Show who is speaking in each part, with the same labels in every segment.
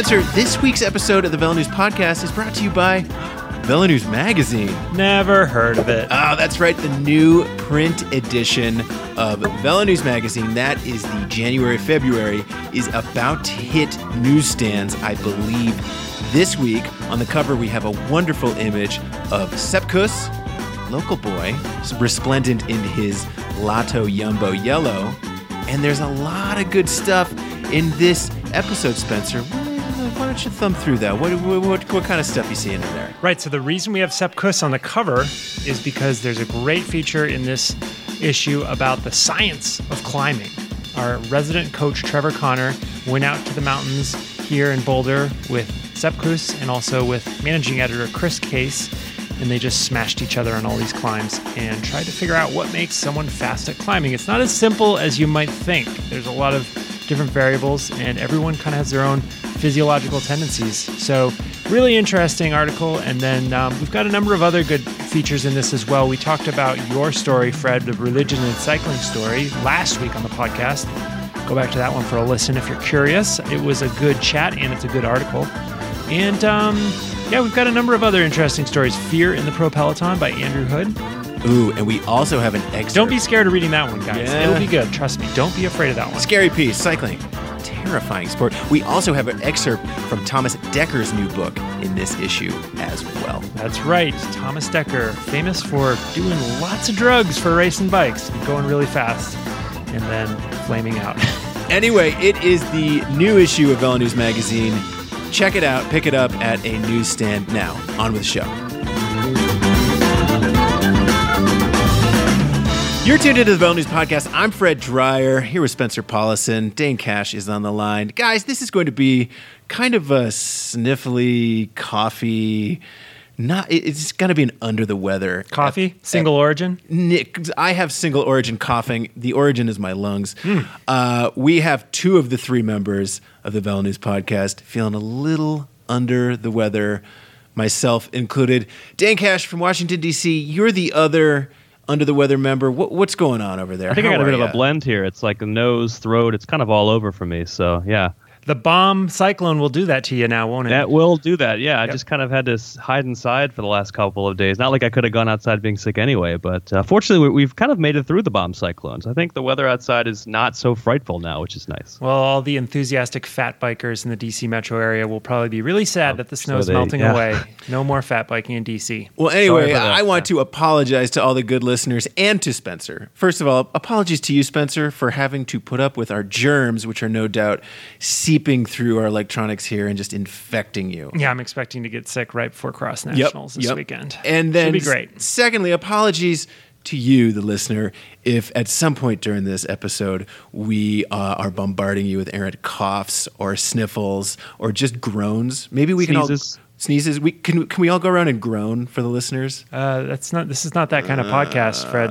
Speaker 1: Spencer, this week's episode of the Velo News podcast is brought to you by Velo News Magazine.
Speaker 2: Never heard of it.
Speaker 1: Oh, that's right. The new print edition of Velo News Magazine, that is the January February, is about to hit newsstands, I believe, this week. On the cover, we have a wonderful image of Sepp Kuss, local boy, resplendent in his Lotto Jumbo yellow. And there's a lot of good stuff in this episode, Spencer. Why don't you thumb through that? What, what, what, kind of stuff you seeing in there?
Speaker 2: Right. So the reason we have Sepp Kuss on the cover is because there's a great feature in this issue about the science of climbing. Our resident coach Trevor Connor went out to the mountains here in Boulder with Sepp Kuss and also with managing editor Chris Case, and they just smashed each other on all these climbs and tried to figure out what makes someone fast at climbing. It's not as simple as you might think. There's a lot of different variables, and everyone kind of has their own physiological tendencies. So, really interesting article. And then um, we've got a number of other good features in this as well. We talked about your story, Fred, the religion and cycling story, last week on the podcast. Go back to that one for a listen if you're curious. It was a good chat and it's a good article. And um, yeah, we've got a number of other interesting stories. Fear in the Pro Peloton by Andrew Hood.
Speaker 1: Ooh, and we also have an excerpt.
Speaker 2: Don't be scared of reading that one, guys.
Speaker 1: Yeah.
Speaker 2: It'll be good. Trust me. Don't be afraid of that one.
Speaker 1: Scary piece, cycling. Terrifying sport. We also have an excerpt from Thomas Dekker's new book in this issue as well.
Speaker 2: That's right. Thomas Dekker, famous for doing lots of drugs for racing bikes, going really fast, and then flaming out.
Speaker 1: Anyway, it is the new issue of Velo News Magazine. Check it out, pick it up at a newsstand now. On with the show. You're tuned into the Velo News Podcast. I'm Fred Dreier, here with Spencer Powlison. Dane Cash is on the line. Guys, this is going to be kind of a sniffly coffee. Not, it's going to be an under the weather
Speaker 2: Coffee, single origin.
Speaker 1: Nick, I have single origin coughing. The origin is my lungs. Uh, we have two of the three members of the Velo News podcast feeling a little under the weather, myself included. Dan Cash from Washington, D.C., you're the other under the weather member. What, what's going on over there?
Speaker 3: I think I
Speaker 1: How
Speaker 3: got a bit of a blend here. It's like a nose, throat. It's kind of all over for me. So yeah,
Speaker 2: The bomb cyclone will do that to you now, won't it?
Speaker 3: that will do that. Yeah, I just kind of had to hide inside for the last couple of days. Not like I could have gone outside being sick anyway, but uh, fortunately we- we've kind of made it through the bomb cyclones. I think the weather outside is not so frightful now, which is nice.
Speaker 2: well, all the enthusiastic fat bikers in the DC metro area will probably be really sad that the snow is
Speaker 3: they-
Speaker 2: melting
Speaker 3: yeah.
Speaker 2: away. No more fat biking in DC.
Speaker 1: Well, anyway,
Speaker 3: Sorry about that.
Speaker 1: I want to apologize to all the good listeners and to Spencer. First of all, apologies to you, Spencer, for having to put up with our germs, which are no doubt seeping through our electronics here and just infecting you.
Speaker 2: Yeah, I'm expecting to get sick right before Cross Nationals this
Speaker 1: yep.
Speaker 2: weekend.
Speaker 1: And then,
Speaker 2: Should be great.
Speaker 1: secondly, apologies to you, the listener, if at some point during this episode we uh, are bombarding you with errant coughs or sniffles or just groans. Maybe we
Speaker 3: Sneezes.
Speaker 1: can all sneezes. We can can we all go around and groan for the listeners?
Speaker 2: Uh, that's not. This is not that kind of podcast, Fred.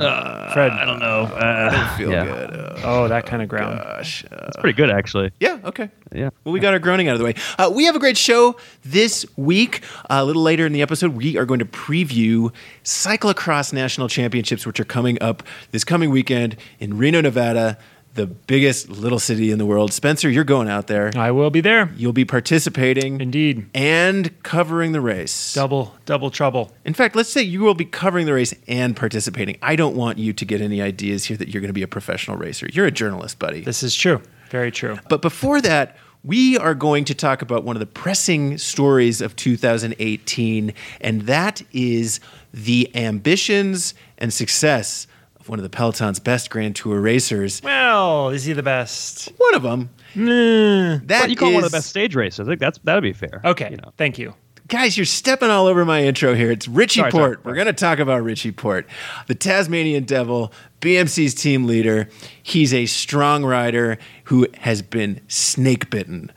Speaker 2: Fred. I don't know.
Speaker 1: I don't feel
Speaker 3: yeah.
Speaker 1: good. Oh,
Speaker 2: Oh, that kind of groan.
Speaker 1: gosh. Uh,
Speaker 3: It's pretty good actually.
Speaker 1: yeah. Okay.
Speaker 3: Yeah.
Speaker 1: Well, we got our groaning out of the way. Uh, we have a great show this week. Uh, a little later in the episode, we are going to preview Cyclocross National Championships, which are coming up this coming weekend in Reno, Nevada, the biggest little city in the world. Spencer, you're going out there.
Speaker 2: I will be there.
Speaker 1: You'll be participating
Speaker 2: Indeed.
Speaker 1: and covering the race.
Speaker 2: Double, double trouble.
Speaker 1: In fact, let's say you will be covering the race and participating. I don't want you to get any ideas here that you're going to be a professional racer. You're a journalist, buddy.
Speaker 2: This is true. Very true.
Speaker 1: But before that, we are going to talk about one of the pressing stories of 2018, and that is the ambitions and success one of the Peloton's best Grand Tour racers.
Speaker 2: Well, is he the best?
Speaker 1: One of them.
Speaker 2: Mm.
Speaker 1: That
Speaker 3: But you call him one of the best stage racers. I think that's that'd be fair.
Speaker 2: Okay.
Speaker 3: You know.
Speaker 2: Thank you.
Speaker 1: Guys, you're stepping all over my intro here. It's Richie
Speaker 3: Sorry, sorry,
Speaker 1: Porte. We're going to talk about Richie Porte, the Tasmanian Devil, BMC's team leader. He's a strong rider who has been snake bitten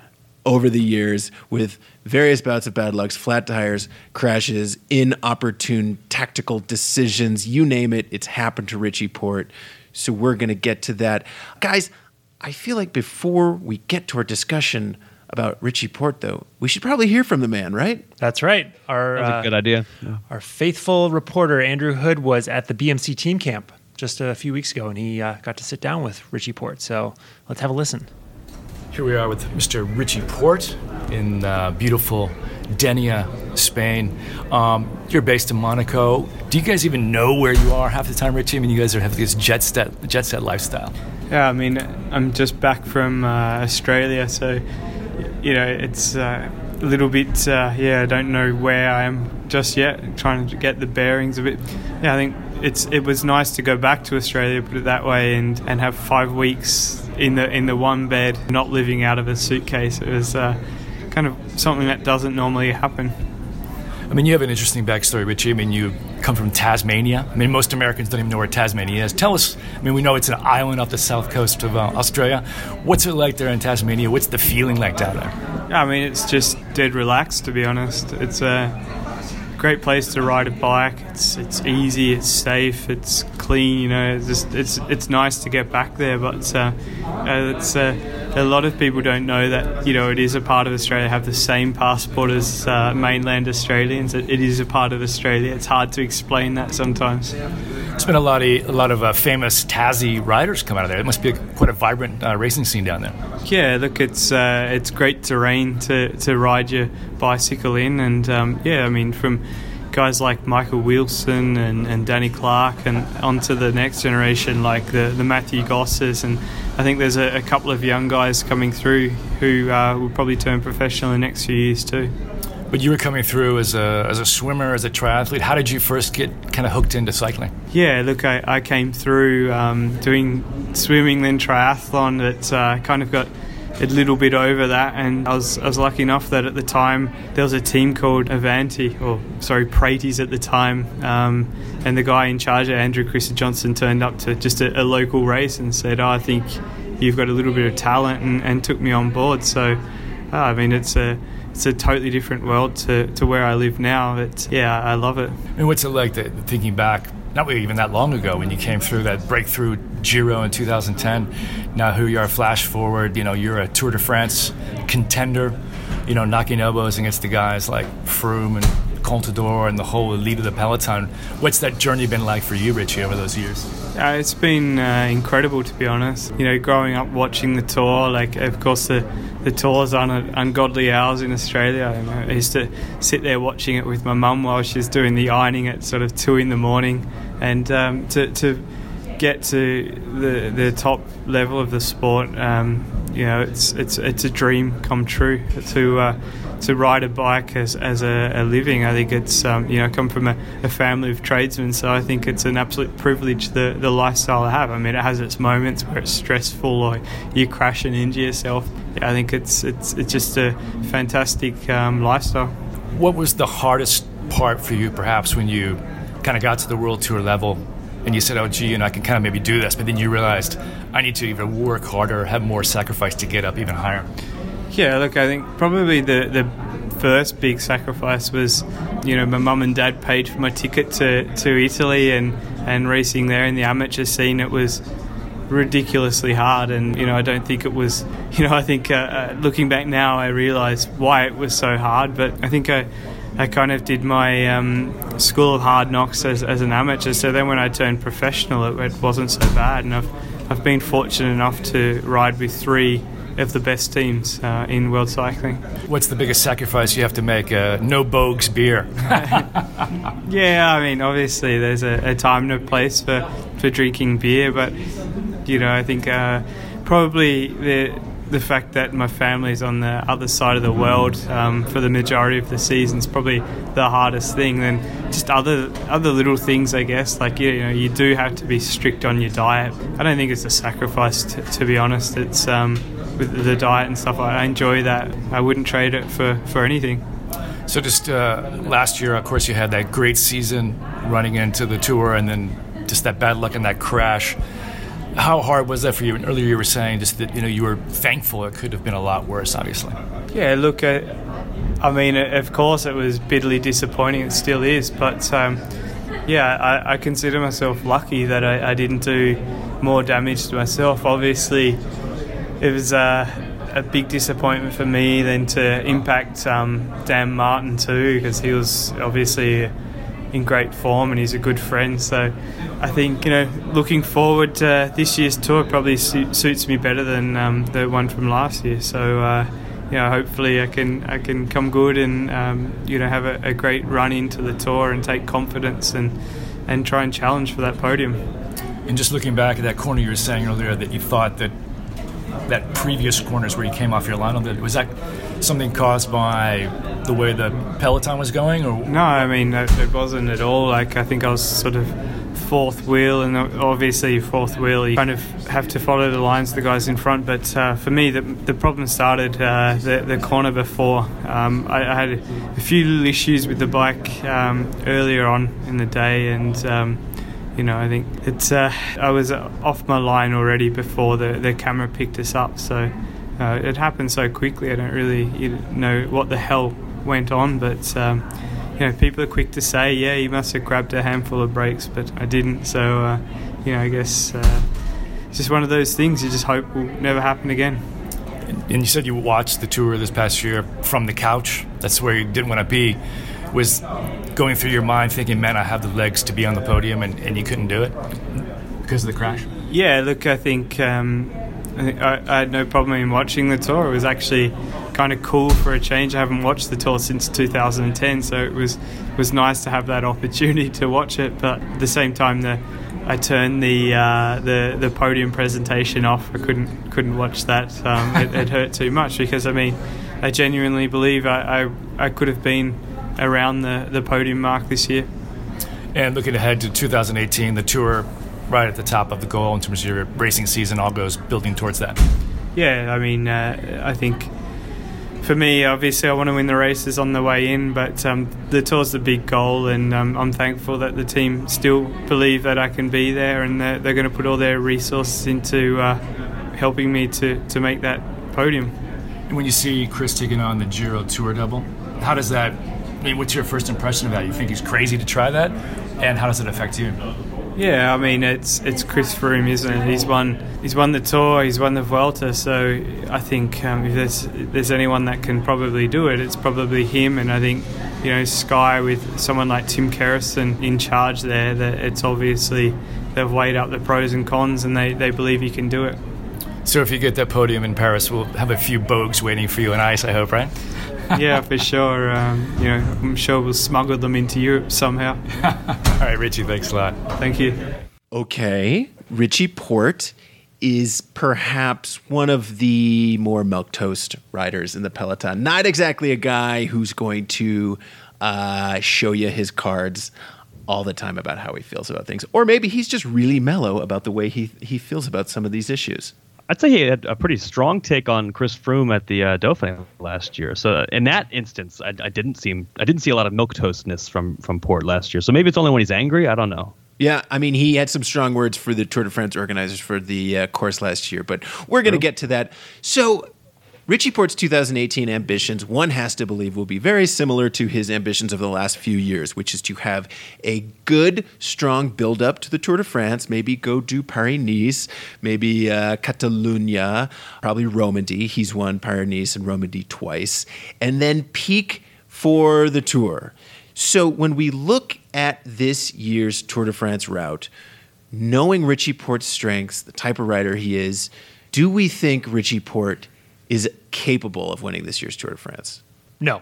Speaker 1: over the years with various bouts of bad lucks, flat tires, crashes, inopportune tactical decisions. You name it, it's happened to Richie Porte. So we're going to get to that. Guys, I feel like before we get to our discussion about Richie Porte, though, we should probably hear from the man, right?
Speaker 2: That's right. Our
Speaker 3: That's
Speaker 2: uh,
Speaker 3: a good idea. Yeah.
Speaker 2: our faithful reporter Andrew Hood was at the BMC team camp just a few weeks ago, and he uh, got to sit down with Richie Porte. So let's have a listen.
Speaker 4: Here we are with Mr. Richie Porte in uh, beautiful Denia, Spain. Um, you're based in Monaco. Do you guys even know where you are half the time, Richie? I mean, you guys are have this jet set, jet set lifestyle.
Speaker 5: Yeah, I mean, I'm just back from uh, Australia, so you know, it's uh, a little bit. Uh, yeah, I don't know where I am just yet. Trying to get the bearings a bit. Yeah, I think it's it was nice to go back to Australia, put it that way, and, and have five weeks in the in the one bed, not living out of a suitcase. It was uh, kind of something that doesn't normally happen.
Speaker 4: I mean, you have an interesting backstory, Richie. I mean, you come from Tasmania. I mean, most Americans don't even know where Tasmania is. Tell us, I mean, we know it's an island off the south coast of uh, Australia. What's it like there in Tasmania? What's the feeling like down there?
Speaker 5: I mean, it's just dead relaxed, to be honest. It's a great place to ride a bike. It's it's easy, it's safe, it's clean. You know, it's just, it's it's nice to get back there. But uh, uh, it's uh, a lot of people don't know that you know it is a part of Australia. Have the same passport as uh, mainland Australians. It, it is a part of Australia. It's hard to explain that sometimes.
Speaker 4: It's been a lot of a lot of uh, famous Tassie riders come out of there. It must be a, quite a vibrant uh, racing scene down there.
Speaker 5: Yeah, look, it's uh, it's great terrain to, to ride your bicycle in, and um, yeah, I mean from guys like Michael Wilson and, and Danny Clark, and onto the next generation like the the Matthew Gosses, and I think there's a, a couple of young guys coming through who uh, will probably turn professional in the next few years too.
Speaker 4: But you were coming through as a, as a swimmer, as a triathlete. How did you first get kind of hooked into cycling?
Speaker 5: Yeah, look, I, I came through um, doing swimming, then triathlon. It uh, kind of got a little bit over that, and I was I was lucky enough that at the time there was a team called Avanti, or sorry, Praties at the time, um, and the guy in charge, Andrew Christie-Johnson, turned up to just a, a local race and said, oh, "I think you've got a little bit of talent," and, and took me on board. So, uh, I mean, it's a it's a totally different world to, to where I live now. But yeah, I love it.
Speaker 4: And what's it like thinking back, not even that long ago when you came through that breakthrough Giro in 2010? Now, who you are, flash forward, you know, you're a Tour de France contender, you know, knocking elbows against the guys like Froome and Contador and the whole elite of the peloton. What's that journey been like for you, Richie, over those years?
Speaker 5: Uh, it's been uh, incredible, to be honest. You know, growing up watching the tour, like, of course, the, the tours on ungodly hours in Australia. I used to sit there watching it with my mum while she was doing the ironing at sort of two in the morning. And um, to, to get to the, the top level of the sport, um, you know, it's, it's, it's a dream come true to. Uh, to ride a bike as, as a, a living. I think it's um, you know come from a, a, family of tradesmen, so I think it's an absolute privilege the the lifestyle I have. I mean, it has its moments where it's stressful or you crash and injure yourself. Yeah, I think it's it's it's just a fantastic um, lifestyle.
Speaker 4: What was the hardest part for you, perhaps, when you kind of got to the world tour level? And you said, "Oh, gee, and I can kind of maybe do this," but then you realized I need to even work harder, have more sacrifice to get up even higher.
Speaker 5: Yeah, look, I think probably the, the first big sacrifice was, you know, my mum and dad paid for my ticket to, to Italy and, and racing there in the amateur scene. It was ridiculously hard, and you know, I don't think it was. You know, I think uh, uh, looking back now, I realise why it was so hard. But I think I. I kind of did my um, school of hard knocks as, as an amateur. So then when I turned professional, it, it wasn't so bad. And I've, I've been fortunate enough to ride with three of the best teams uh, in world cycling.
Speaker 4: What's the biggest sacrifice you have to make? Uh, no Boag's beer.
Speaker 5: yeah, I mean, obviously there's a, a, time and a place for, for drinking beer, but you know, I think uh, probably the the fact that my family is on the other side of the world um, for the majority of the season is probably the hardest thing. Then just other other little things, I guess. Like you know, you do have to be strict on your diet. I don't think it's a sacrifice, to, to be honest. It's um, with the diet and stuff. I enjoy that. I wouldn't trade it for, for anything.
Speaker 4: So just uh, last year, of course, you had that great season running into the tour, and then just that bad luck and that crash. How hard was that for you? And earlier you were saying just that you know you were thankful it could have been a lot worse, obviously.
Speaker 5: Yeah, look, uh, I mean, of course, it was bitterly disappointing. It still is, but um, yeah, I, I, consider myself lucky that I, I didn't do more damage to myself. Obviously, it was uh, a big disappointment for me then to impact um, Dan Martin too because he was obviously in great form and he's a good friend. So I think you know looking forward to this year's tour probably su- suits me better than um, the one from last year. So. Uh, you know, hopefully I can I can come good and um, you know have a, a, great run into the tour and take confidence and and try and challenge for that podium.
Speaker 4: And just looking back at that corner you were saying earlier that you thought that that previous corners where you came off your line on the, was that something caused by the way the peloton was going or?
Speaker 5: No i mean it wasn't at all. Like i think i was sort of fourth wheel and obviously fourth wheel you kind of have to follow the lines of the guys in front. But uh, for me the, the problem started uh, the, the corner before. Um, I, I, had a few little issues with the bike um, earlier on in the day and um, you know, I think it's. Uh, I was off my line already before the the camera picked us up, so uh, it happened so quickly. I don't really know what the hell went on, but um, you know, people are quick to say, "Yeah, you must have grabbed a handful of brakes," but I didn't. So, uh, you know, I guess uh, it's just one of those things you just hope will never happen again.
Speaker 4: And you said you watched the tour this past year from the couch. That's where you didn't want to be. Was going through your mind thinking, man, I have the legs to be on the podium, and, and you couldn't do it because of the crash?
Speaker 5: Yeah, look, I think, um, I, I, had no problem in watching the tour. It was actually kind of cool for a change. I haven't watched the tour since 2010, so it was was nice to have that opportunity to watch it. But at the same time, the I turned the uh, the the podium presentation off. I couldn't couldn't watch that. Um, it, it, hurt too much because I mean, I genuinely believe I, I, I could have been around the, the podium mark this year.
Speaker 4: And looking ahead to 2018, the tour right at the top of the goal in terms of your racing season all goes building towards that.
Speaker 5: Yeah, I mean, uh, I think for me, obviously, I want to win the races on the way in, but um, the tour's the big goal, and um, I'm thankful that the team still believe that I can be there, and they're, they're going to put all their resources into uh, helping me to, to make that podium.
Speaker 4: When you see Chris taking on the Giro Tour double, how does that I mean, what's your first impression of that? You think he's crazy to try that, and how does it affect you?
Speaker 5: Yeah, I mean it's it's Chris Froome, isn't it? He's won he's won the Tour, he's won the Vuelta, so I think um, if there's there's anyone that can probably do it, it's probably him. And I think you know Sky with someone like Tim Kerrison in charge there, that it's obviously they've weighed up the pros and cons, and they, they believe he can do it.
Speaker 4: So if you get that podium in Paris, we'll have a few Boags waiting for you on ice. I hope, right?
Speaker 5: yeah, for sure. Um, you know, I'm sure we'll smuggle them into Europe somehow.
Speaker 4: All right, Richie, thanks a lot.
Speaker 5: Thank you.
Speaker 1: Okay, Richie Porte is perhaps one of the more milk toast riders in the peloton. Not exactly a guy who's going to uh, show you his cards all the time about how he feels about things, or maybe he's just really mellow about the way he he feels about some of these issues.
Speaker 3: I'd say he had a pretty strong take on Chris Froome at the uh, Dauphiné last year. So uh, in that instance, I, I, didn't seem I didn't see a lot of milk toastness from from Porte last year. So maybe it's only when he's angry. I don't know.
Speaker 1: Yeah, I mean, he had some strong words for the Tour de France organizers for the uh, course last year, but we're going to get to that. So Richie Porte's 2018 ambitions, one has to believe, will be very similar to his ambitions of the last few years, which is to have a good, strong build up to the Tour de France, maybe go do Paris Nice, maybe uh, Catalunya, probably Romandy. He's won Paris Nice and Romandy twice, and then peak for the Tour. So when we look at this year's Tour de France route, knowing Richie Porte's strengths, the type of rider he is, do we think Richie Porte is capable of winning this year's Tour de France?
Speaker 2: No.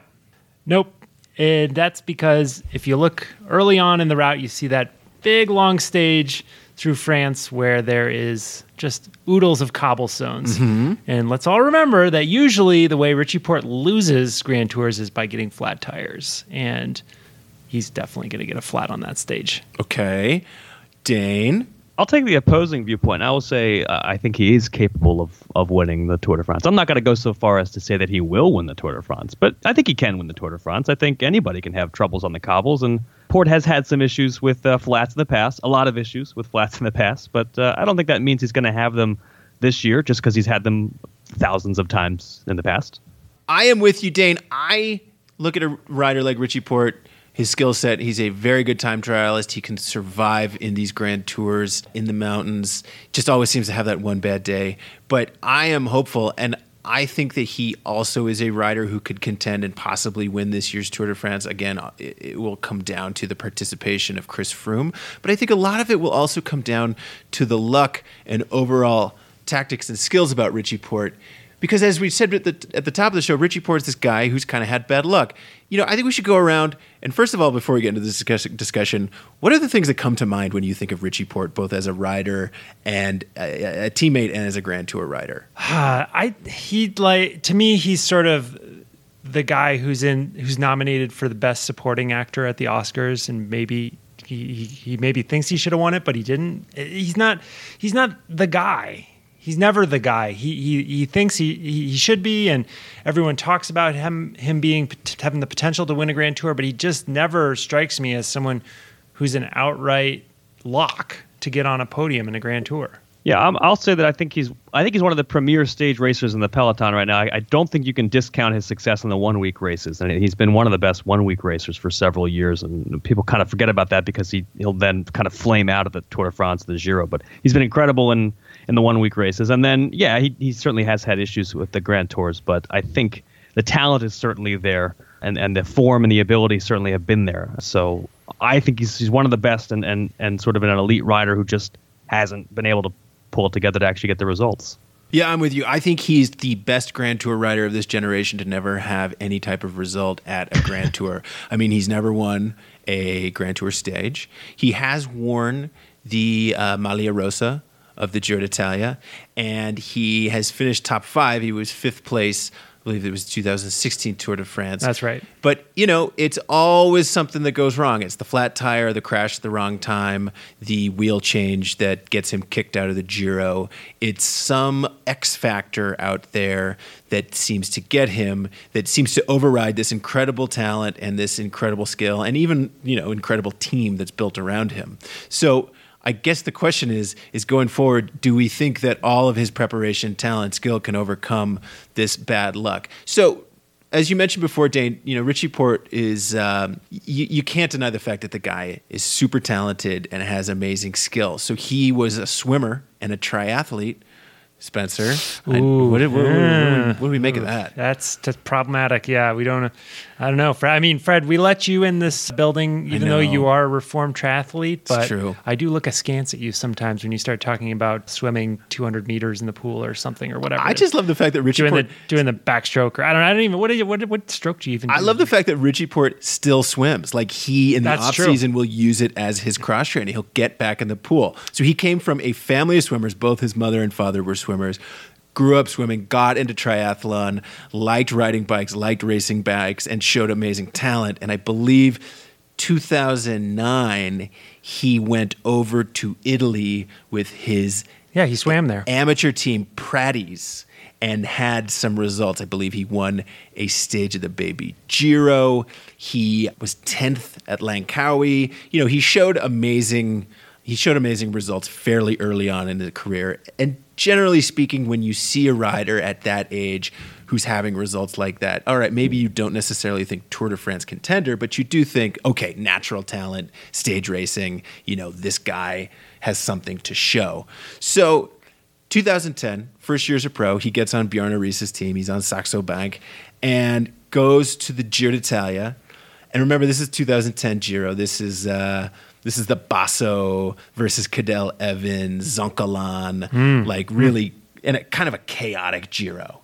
Speaker 2: Nope. And that's because if you look early on in the route, you see that big long stage through France where there is just oodles of cobblestones. Mm-hmm. And let's all remember that usually the way Richie Porte loses Grand Tours is by getting flat tires. And he's definitely going to get a flat on that stage.
Speaker 1: Okay. Dane?
Speaker 3: I'll take the opposing viewpoint. I will say uh, I think he is capable of of winning the Tour de France. I'm not going to go so far as to say that he will win the Tour de France, but I think he can win the Tour de France. I think anybody can have troubles on the cobbles, and Porte has had some issues with uh, flats in the past, a lot of issues with flats in the past, but uh, I don't think that means he's going to have them this year just because he's had them thousands of times in the past.
Speaker 1: I am with you, Dane. I look at a rider like Richie Porte his skill set. He's a very good time trialist. He can survive in these grand tours in the mountains. Just always seems to have that one bad day. But I am hopeful, and I think that he also is a rider who could contend and possibly win this year's Tour de France. Again, it, it, will come down to the participation of Chris Froome, but I think a lot of it will also come down to the luck and overall tactics and skills about Richie Porte because as we said at the, at the top of the show, Richie Porte's this guy who's kind of had bad luck. You know, I think we should go around and first of all, before we get into this discussion, what are the things that come to mind when you think of Richie Porte, both as a rider and a, a teammate, and as a Grand Tour rider?
Speaker 2: I he like to me, he's sort of the guy who's in who's nominated for the best supporting actor at the Oscars, and maybe he, he, he maybe thinks he should have won it, but he didn't. He's not he's not the guy he's never the guy. He he, he thinks he, he should be, and everyone talks about him him being having the potential to win a Grand Tour, but he just never strikes me as someone who's an outright lock to get on a podium in a Grand Tour.
Speaker 3: Yeah, i will say that I think he's I think he's one of the premier stage racers in the peloton right now. I, I don't think you can discount his success in the one week races, and he's been one of the best one week racers for several years. And people kind of forget about that because he he'll then kind of flame out of the Tour de France, the Giro. But he's been incredible in in the one week races, and then yeah, he he certainly has had issues with the Grand Tours, but I think the talent is certainly there, and and the form and the ability certainly have been there. So I think he's he's one of the best, and and and sort of an elite rider who just hasn't been able to pull it together to actually get the results.
Speaker 1: Yeah, I'm with you. I think he's the best Grand Tour rider of this generation to never have any type of result at a Grand Tour. I mean, he's never won a Grand Tour stage. He has worn the uh, Maglia Rosa of the Giro d'Italia, and he has finished top five. He was fifth place I believe it was 2016 Tour de France.
Speaker 2: That's right.
Speaker 1: But, you know, it's always something that goes wrong. It's the flat tire, the crash at the wrong time, the wheel change that gets him kicked out of the Giro. It's some X factor out there that seems to get him, that seems to override this incredible talent and this incredible skill and even, you know, incredible team that's built around him. So, I guess the question is is going forward, do we think that all of his preparation, talent, skill can overcome this bad luck? So as you mentioned before, Dane, you know Richie Porte is um, you, you can't deny the fact that the guy is super talented and has amazing skill. So he was a swimmer and a triathlete Spencer.
Speaker 2: Ooh, I, what,
Speaker 1: what, what, what, do we make of that?
Speaker 2: That's, that's problematic. Yeah, we don't. I don't know, Fred. I mean, Fred, we let you in this building, even though you are a reformed triathlete. But
Speaker 1: true.
Speaker 2: I do look askance at you sometimes when you start talking about swimming 200 meters in the pool or something or whatever.
Speaker 1: I just love the fact that Richie
Speaker 2: doing
Speaker 1: Porte,
Speaker 2: the doing the backstroke. Or I don't. I don't even. What, you, what what stroke do you even?
Speaker 1: I
Speaker 2: do?
Speaker 1: love the fact that Richie Porte still swims. Like he in the
Speaker 2: That's
Speaker 1: off
Speaker 2: true.
Speaker 1: season will use it as his cross training. He'll get back in the pool. So he came from a family of swimmers. Both his mother and father were swimmers grew up swimming, got into triathlon, liked riding bikes, liked racing bikes, and showed amazing talent. And I believe 2009, he went over to Italy with his
Speaker 2: Yeah, he swam there.
Speaker 1: amateur team, Praties, and had some results. I believe he won a stage of the Baby Giro. He was 10th at Langkawi. You know, he showed amazing he showed amazing results fairly early on in his career. And generally speaking, when you see a rider at that age who's having results like that, all right, maybe you don't necessarily think Tour de France contender, but you do think, okay, natural talent, stage racing, you know, this guy has something to show. So 2010, first year as a pro, he gets on Bjarne Riis's team. He's on Saxo Bank and goes to the Giro d'Italia. And remember, this is 2010 Giro. This is uh, this is the Basso versus Cadel Evans, Zoncolan,
Speaker 2: Hmm.
Speaker 1: like really, in a kind of a chaotic Giro.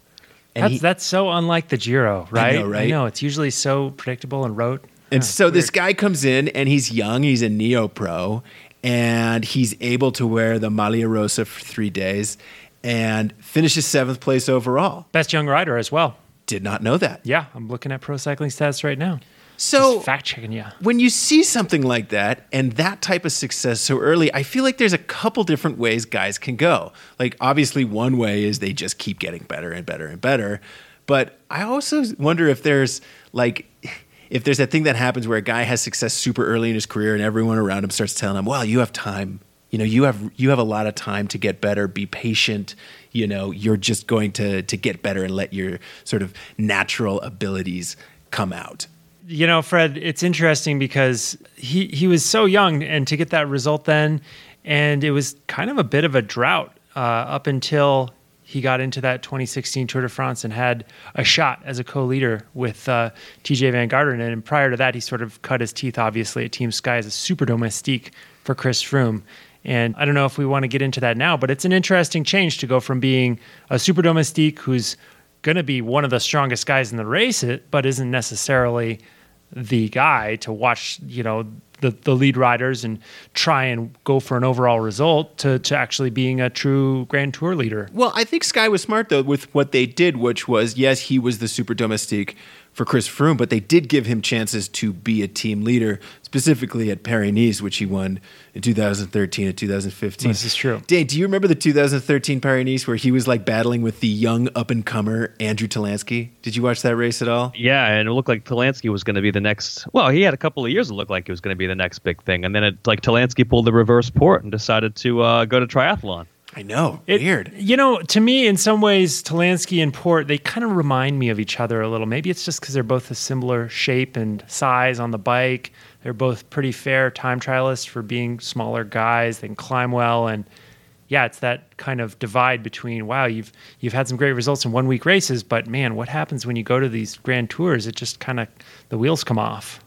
Speaker 1: And
Speaker 2: That's
Speaker 1: he-
Speaker 2: that's so unlike the Giro, right?
Speaker 1: know, right?
Speaker 2: I know it's usually so predictable and rote.
Speaker 1: And
Speaker 2: Yeah,
Speaker 1: so this guy comes in and he's young, he's a neo pro, and he's able to wear the Maglia Rosa for three days and finishes seventh place overall.
Speaker 2: best young rider as well.
Speaker 1: Did not know that.
Speaker 2: Yeah, I'm looking at pro cycling stats right now.
Speaker 1: So
Speaker 2: Just fact checking you.
Speaker 1: when you see something like that and that type of success so early, I feel like there's a couple different ways guys can go. Like, obviously, one way is they just keep getting better and better and better. But I also wonder if there's like, if there's that thing that happens where a guy has success super early in his career and everyone around him starts telling him, well, you have time. You know, you have you have a lot of time to get better. Be patient. You know, you're just going to to get better and let your sort of natural abilities come out.
Speaker 2: You know, Fred, it's interesting because he he was so young, and to get that result then, and it was kind of a bit of a drought uh, up until he got into that 2016 Tour de France and had a shot as a co-leader with uh, TJ Van Garderen. And prior to that, he sort of cut his teeth, obviously, at Team Sky as a super domestique for Chris Froome. And I don't know if we want to get into that now, but it's an interesting change to go from being a super domestique who's going to be one of the strongest guys in the race, but isn't necessarily the guy to watch, you know, the, the lead riders and try and go for an overall result to, to actually being a true Grand Tour leader.
Speaker 1: Well, I think Sky was smart though with what they did, which was yes, he was the super domestique for Chris Froome, but they did give him chances to be a team leader, specifically at Paris Nice, which he won in 2013 and 2015.
Speaker 2: This is true.
Speaker 1: Dave, do you remember the 2013 Paris Nice where he was like battling with the young up and comer Andrew Talansky? Did you watch that race at all?
Speaker 3: Yeah, and it looked like Talansky was going to be the next. Well, he had a couple of years. It looked like he was going to be the next big thing, and then it like Talansky pulled the reverse Porte and decided to uh, go to triathlon.
Speaker 1: I know.
Speaker 2: It-
Speaker 1: Weird.
Speaker 2: You know, to me, in some ways, Talansky and Porte, they kind of remind me of each other a little. Maybe it's just because they're both a similar shape and size on the bike. They're both pretty fair time trialists for being smaller guys. They can climb well. And yeah, it's that kind of divide between, wow, you've, you've had some great results in one week races, but man, what happens when you go to these grand tours? It just kind of, the wheels come off.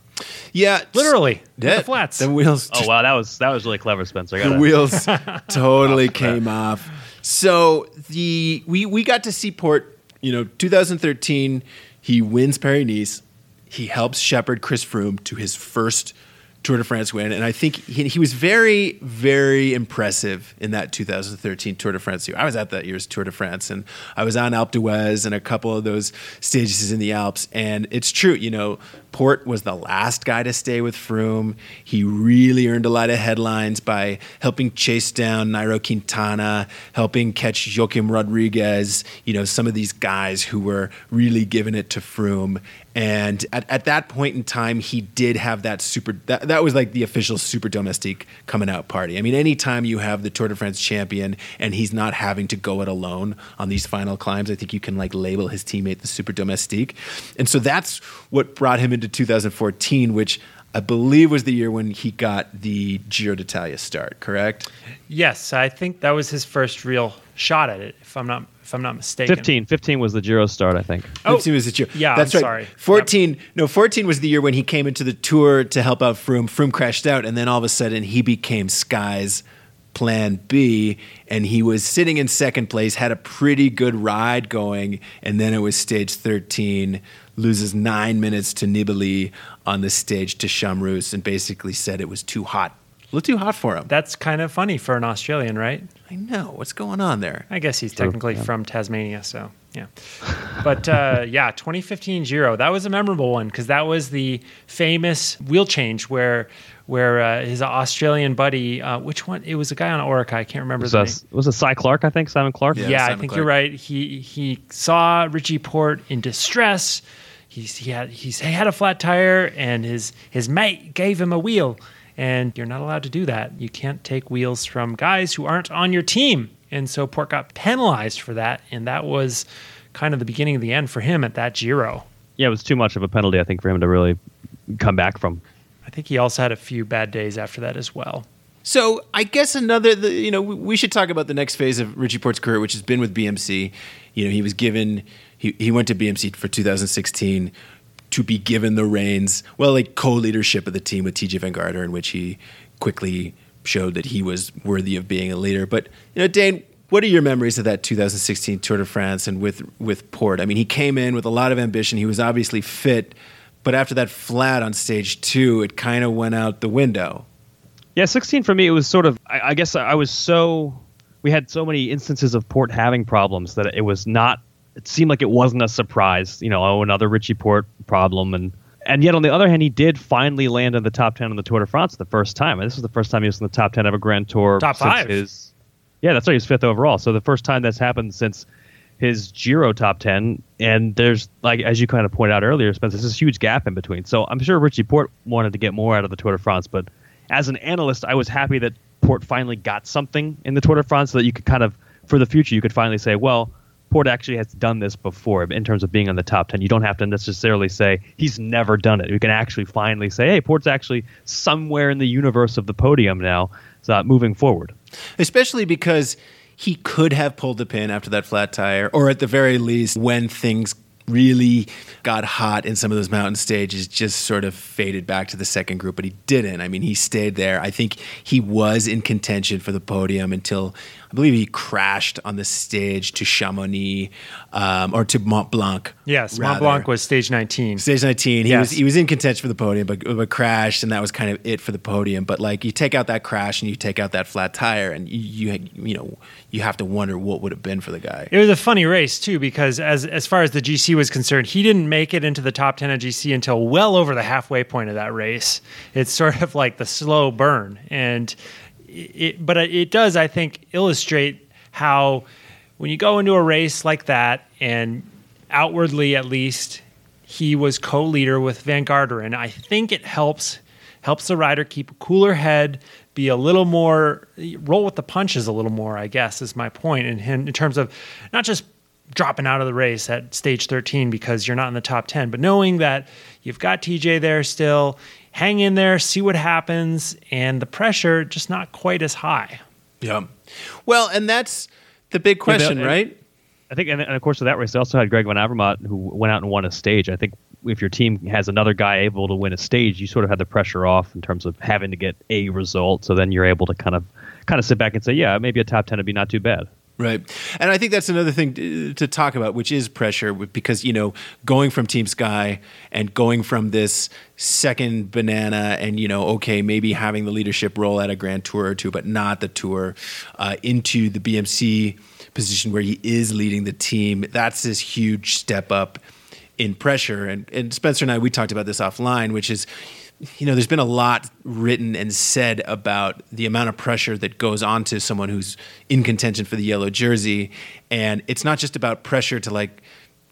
Speaker 1: Yeah,
Speaker 2: Literally.
Speaker 1: Yeah,
Speaker 2: the flats.
Speaker 1: The wheels.
Speaker 3: Oh wow, that was that was really clever, Spencer.
Speaker 1: The
Speaker 3: gotta-
Speaker 1: wheels totally came off. So the we we got to see Porte. You know, 2013, he wins Paris Nice. He helps shepherd Chris Froome to his first Tour de France win, and I think he, he was very, very impressive in that 2013 Tour de France year. I was at that year's Tour de France, and I was on Alpe d'Huez and a couple of those stages in the Alps. And it's true, you know, Porte was the last guy to stay with Froome. He really earned a lot of headlines by helping chase down Nairo Quintana, helping catch Joaquim Rodriguez, you know, some of these guys who were really giving it to Froome. And at, at that point in time, he did have that super, that, that was like the official super domestique coming out party. I mean, anytime you have the Tour de France champion and he's not having to go it alone on these final climbs, I think you can like label his teammate the super domestique. And so that's what brought him into 2014, which I believe was the year when he got the Giro d'Italia start, correct?
Speaker 2: Yes, I think that was his first real shot at it, if I'm not if I'm not mistaken.
Speaker 3: 15, 15 was the Giro start, I think.
Speaker 2: Oh,
Speaker 1: 15 was the year.
Speaker 2: yeah,
Speaker 1: that's
Speaker 2: I'm
Speaker 1: right.
Speaker 2: sorry.
Speaker 1: 14, no, 14 was the year when he came into the tour to help out Froome. Froome crashed out, and then all of a sudden he became Sky's plan B, and he was sitting in second place, had a pretty good ride going, and then it was stage 13, loses nine minutes to Nibali on the stage to Chamrousse, and basically said it was too hot. A little too hot for him.
Speaker 2: That's kind of funny for an Australian, right?
Speaker 1: I know. What's going on there?
Speaker 2: I guess he's
Speaker 3: True,
Speaker 2: technically
Speaker 3: yeah.
Speaker 2: from Tasmania, so yeah. But uh, yeah, 2015 Giro that was a memorable one because that was the famous wheel change where where uh, his Australian buddy, uh, which one? It was a guy on Orica. I can't remember
Speaker 3: Was,
Speaker 2: the
Speaker 3: uh,
Speaker 2: name.
Speaker 3: was it Cy Clark, I think? Simon Clarke?
Speaker 1: Yeah.
Speaker 2: Yeah, I think
Speaker 1: Clarke.
Speaker 2: you're right. He he saw Richie Porte in distress. He's, he had he's, he had a flat tire, and his his mate gave him a wheel. And you're not allowed to do that. You can't take wheels from guys who aren't on your team. And so Porte got penalized for that, and that was kind of the beginning of the end for him at that Giro.
Speaker 3: Yeah, it was too much of a penalty, I think, for him to really come back from.
Speaker 2: I think he also had a few bad days after that as well.
Speaker 1: So I guess another, the, you know, we- we should talk about the next phase of Richie Porte's career, which has been with BMC. You know, he was given, he, he went to BMC for 2016 to be given the reins, well, like co-leadership of the team with TJ Van Garderen, in which he quickly showed that he was worthy of being a leader. But you know, Dane, what are your memories of that 2016 Tour de France and with with Porte? I mean, he came in with a lot of ambition. He was obviously fit, but after that flat on stage two, it kind of went out the window.
Speaker 3: Yeah, 16 for me, it was sort of, I, I guess I was so, we had so many instances of Porte having problems that it was not, it seemed like it wasn't a surprise, you know, oh, another Richie Porte problem. And, and yet on the other hand, he did finally land in the top 10 on the Tour de France the first time. And this was the first time he was in the top 10 of a Grand Tour.
Speaker 2: Top
Speaker 3: since
Speaker 2: five.
Speaker 3: His, yeah, that's right. He was fifth overall. So the first time that's happened since his Giro top 10. And there's, like, as you kind of pointed out earlier, Spencer, there's this huge gap in between. So I'm sure Richie Porte wanted to get more out of the Tour de France. But as an analyst, I was happy that Porte finally got something in the Tour de France so that you could kind of, for the future, you could finally say, well, Porte actually has done this before in terms of being on the top 10. You don't have to necessarily say he's never done it. You can actually finally say, hey, Porte's actually somewhere in the universe of the podium now, so, uh, moving forward.
Speaker 1: especially because he could have pulled the pin after that flat tire, or at the very least, when things really got hot in some of those mountain stages, just sort of faded back to the second group, but he didn't. I mean, he stayed there. I think he was in contention for the podium until I believe he crashed on the stage to Chamonix um, or to Mont Blanc.
Speaker 2: Yes,
Speaker 1: rather.
Speaker 2: Mont Blanc was stage 19.
Speaker 1: Stage 19. He
Speaker 2: Yes.
Speaker 1: was he was in contention for the podium, but, but crashed, and that was kind of it for the podium. But like you take out that crash and you take out that flat tire, and you you, you know you have to wonder what would have been for the guy.
Speaker 2: It was a funny race too because as as far as the GC was concerned, he didn't make it into the top 10 of GC until well over the halfway point of that race. It's sort of like the slow burn and it but it does I think illustrate how when you go into a race like that and outwardly at least he was co-leader with Van Garderen, I think it helps helps the rider keep a cooler head, be a little more roll with the punches a little more. I guess is my point in him in terms of not just dropping out of the race at stage 13 because you're not in the top 10, but knowing that you've got TJ there still, hang in there, see what happens, and the pressure just not quite as high.
Speaker 1: Yeah. Well, and that's the big question,
Speaker 3: and-
Speaker 1: right?
Speaker 3: I think, and, and of course, with that race, they also had Greg Van Avermaet, who went out and won a stage. I think if your team has another guy able to win a stage, you sort of have the pressure off in terms of having to get a result. So then you're able to kind of kind of sit back and say, yeah, maybe a top ten would be not too bad.
Speaker 1: Right. And I think that's another thing to, talk about, which is pressure, because, you know, going from Team Sky and going from this second banana and, you know, okay, maybe having the leadership role at a Grand Tour or two, but not the tour, uh, into the BMC position where he is leading the team, that's this huge step up in pressure. And, and Spencer and I, we talked about this offline, which is, you know, there's been a lot written and said about the amount of pressure that goes onto someone who's in contention for the yellow jersey. And it's not just about pressure to like,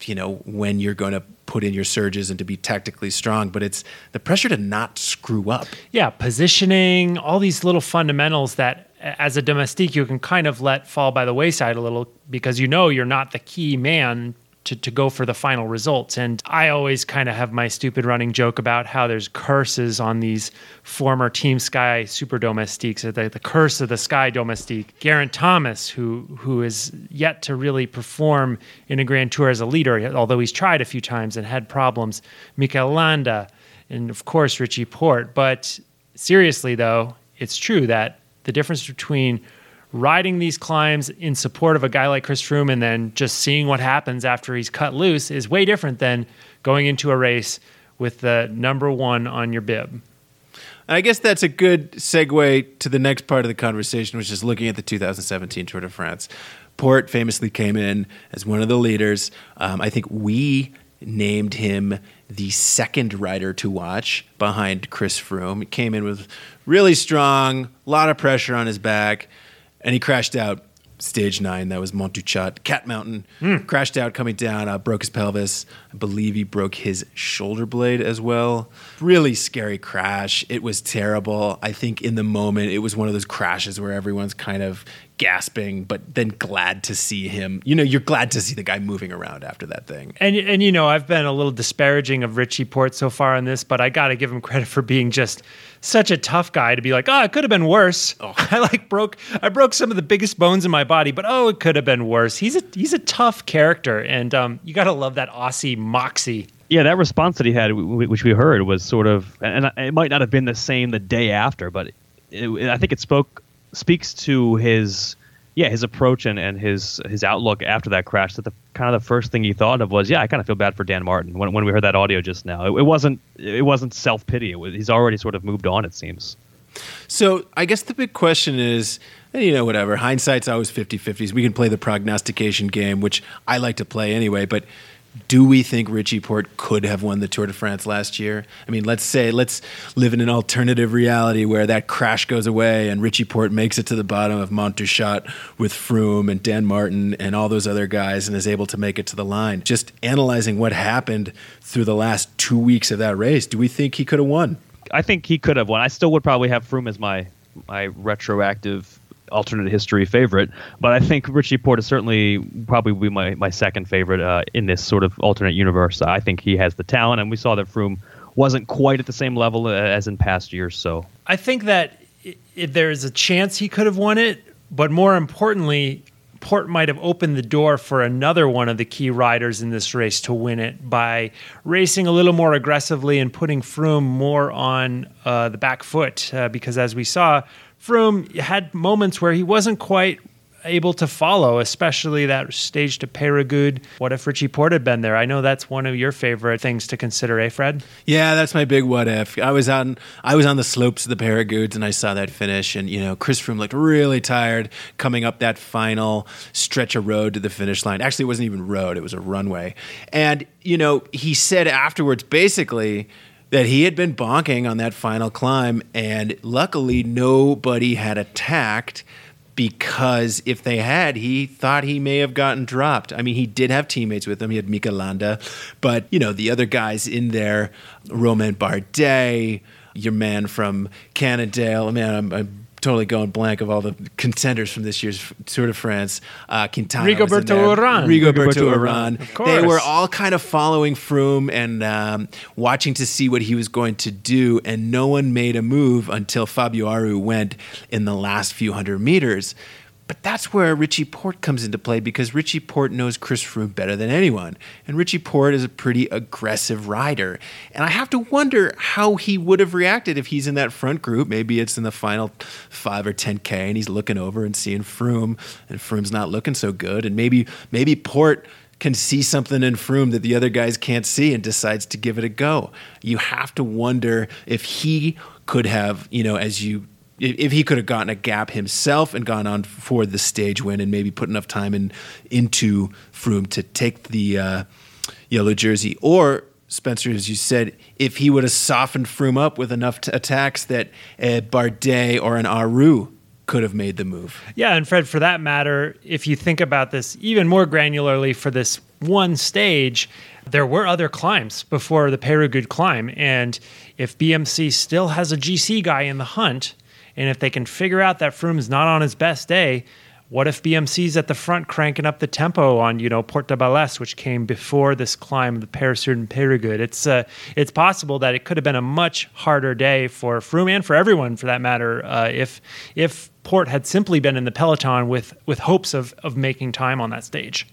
Speaker 1: you know, when you're going to put in your surges and to be tactically strong, but it's the pressure to not screw up.
Speaker 2: Yeah, positioning, all these little fundamentals that as a domestique you can kind of let fall by the wayside a little because you know you're not the key man to, to go for the final results. And I always kind of have my stupid running joke about how there's curses on these former Team Sky super domestiques, the, the curse of the Sky domestique. Geraint Thomas, who who is yet to really perform in a Grand Tour as a leader, although he's tried a few times and had problems. Mikel Landa, and of course Richie Porte. But seriously, though, it's true that the difference between riding these climbs in support of a guy like Chris Froome and then just seeing what happens after he's cut loose is way different than going into a race with the number one on your bib.
Speaker 1: I guess that's a good segue to the next part of the conversation, which is looking at the 2017 Tour de France. Porte famously came in as one of the leaders. Um, I think we named him the second rider to watch behind Chris Froome. He came in with really strong, a lot of pressure on his back, and he crashed out stage nine. That was Mont du Chat, Cat Mountain. Crashed out coming down, uh, broke his pelvis. Believe he broke his shoulder blade as well. Really scary crash. It was terrible. I think in the moment, it was one of those crashes where everyone's kind of gasping, but then glad to see him. You know, you're glad to see the guy moving around after that thing.
Speaker 2: And and you know, I've been a little disparaging of Richie Porte so far on this, but I got to give him credit for being just such a tough guy to be like, "Oh, it could have been worse." I like broke I broke some of the biggest bones in my body, but oh, it could have been worse. He's a he's a tough character and um, you got to love that Aussie moxie.
Speaker 3: Yeah, that response that he had, w- w- which we heard, was sort of, and it might not have been the same the day after, but it, I think it spoke speaks to his yeah his approach and, and his his outlook after that crash. That the kind of the first thing he thought of was, yeah, I kind of feel bad for Dan Martin when when we heard that audio just now. It, it wasn't it wasn't self pity. Was he's already sort of moved on. It seems.
Speaker 1: So I guess the big question is, eh, you know, whatever. Hindsight's always 50 50s. We can play the prognostication game, which I like to play anyway, but do we think Richie Porte could have won the Tour de France last year? I mean, let's say, let's live in an alternative reality where that crash goes away and Richie Porte makes it to the bottom of Mont du Chat with Froome and Dan Martin and all those other guys and is able to make it to the line. Just analyzing what happened through the last two weeks of that race, do we think he could have won?
Speaker 3: I think he could have won. I still would probably have Froome as my my retroactive alternate history favorite, but I think Richie Porte is certainly probably be my, my second favorite uh, in this sort of alternate universe. I think he has the talent, and we saw that Froome wasn't quite at the same level uh, as in past years. So
Speaker 2: I think that if there's a chance he could have won it, but more importantly, Porte might have opened the door for another one of the key riders in this race to win it by racing a little more aggressively and putting Froome more on uh, the back foot. Uh, because as we saw, Froome had moments where he wasn't quite able to follow, especially that stage to Peyragudes. What if Richie Porte had been there? I know that's one of your favorite things to consider, eh, Fred?
Speaker 1: Yeah, that's my big what if. I was on I was on the slopes of the Peyragudes and I saw that finish, and you know Chris Froome looked really tired coming up that final stretch of road to the finish line. Actually, it wasn't even road; it was a runway. And you know he said afterwards, basically that he had been bonking on that final climb, and luckily nobody had attacked because if they had, he thought he may have gotten dropped. I mean, he did have teammates with him. He had Mikel Landa, but you know the other guys in there, Romain Bardet, your man from Cannondale. Man, I'm, I'm totally going blank of all the contenders from this year's Tour de France. Uh, Quintana,
Speaker 2: Rigoberto Urán,
Speaker 1: Rigoberto Urán.
Speaker 2: Of course.
Speaker 1: They were all kind of following Froome and um, watching to see what he was going to do, and no one made a move until Fabio Aru went in the last few hundred meters. But that's where Richie Porte comes into play because Richie Porte knows Chris Froome better than anyone. And Richie Porte is a pretty aggressive rider. And I have to wonder how he would have reacted if he's in that front group. Maybe it's in the final five or 10K and he's looking over and seeing Froome, and Froome's not looking so good. And maybe, maybe Porte can see something in Froome that the other guys can't see and decides to give it a go. You have to wonder if he could have, you know, as you if he could have gotten a gap himself and gone on for the stage win and maybe put enough time in into Froome to take the uh, yellow jersey, or Spencer, as you said, if he would have softened Froome up with enough t- attacks that a Bardet or an Aru could have made the move.
Speaker 2: Yeah, and Fred, for that matter, if you think about this even more granularly for this one stage, there were other climbs before the Peyragudes climb, and if BMC still has a GC guy in the hunt and if they can figure out that Froome's not on his best day, what if BMC's at the front cranking up the tempo on, you know, Porte de Balès, which came before this climb, of the Peyresourde and Peyragudes? It's uh, it's possible that it could have been a much harder day for Froome and for everyone, for that matter, uh, if if Porte had simply been in the peloton with with hopes of of making time on that stage.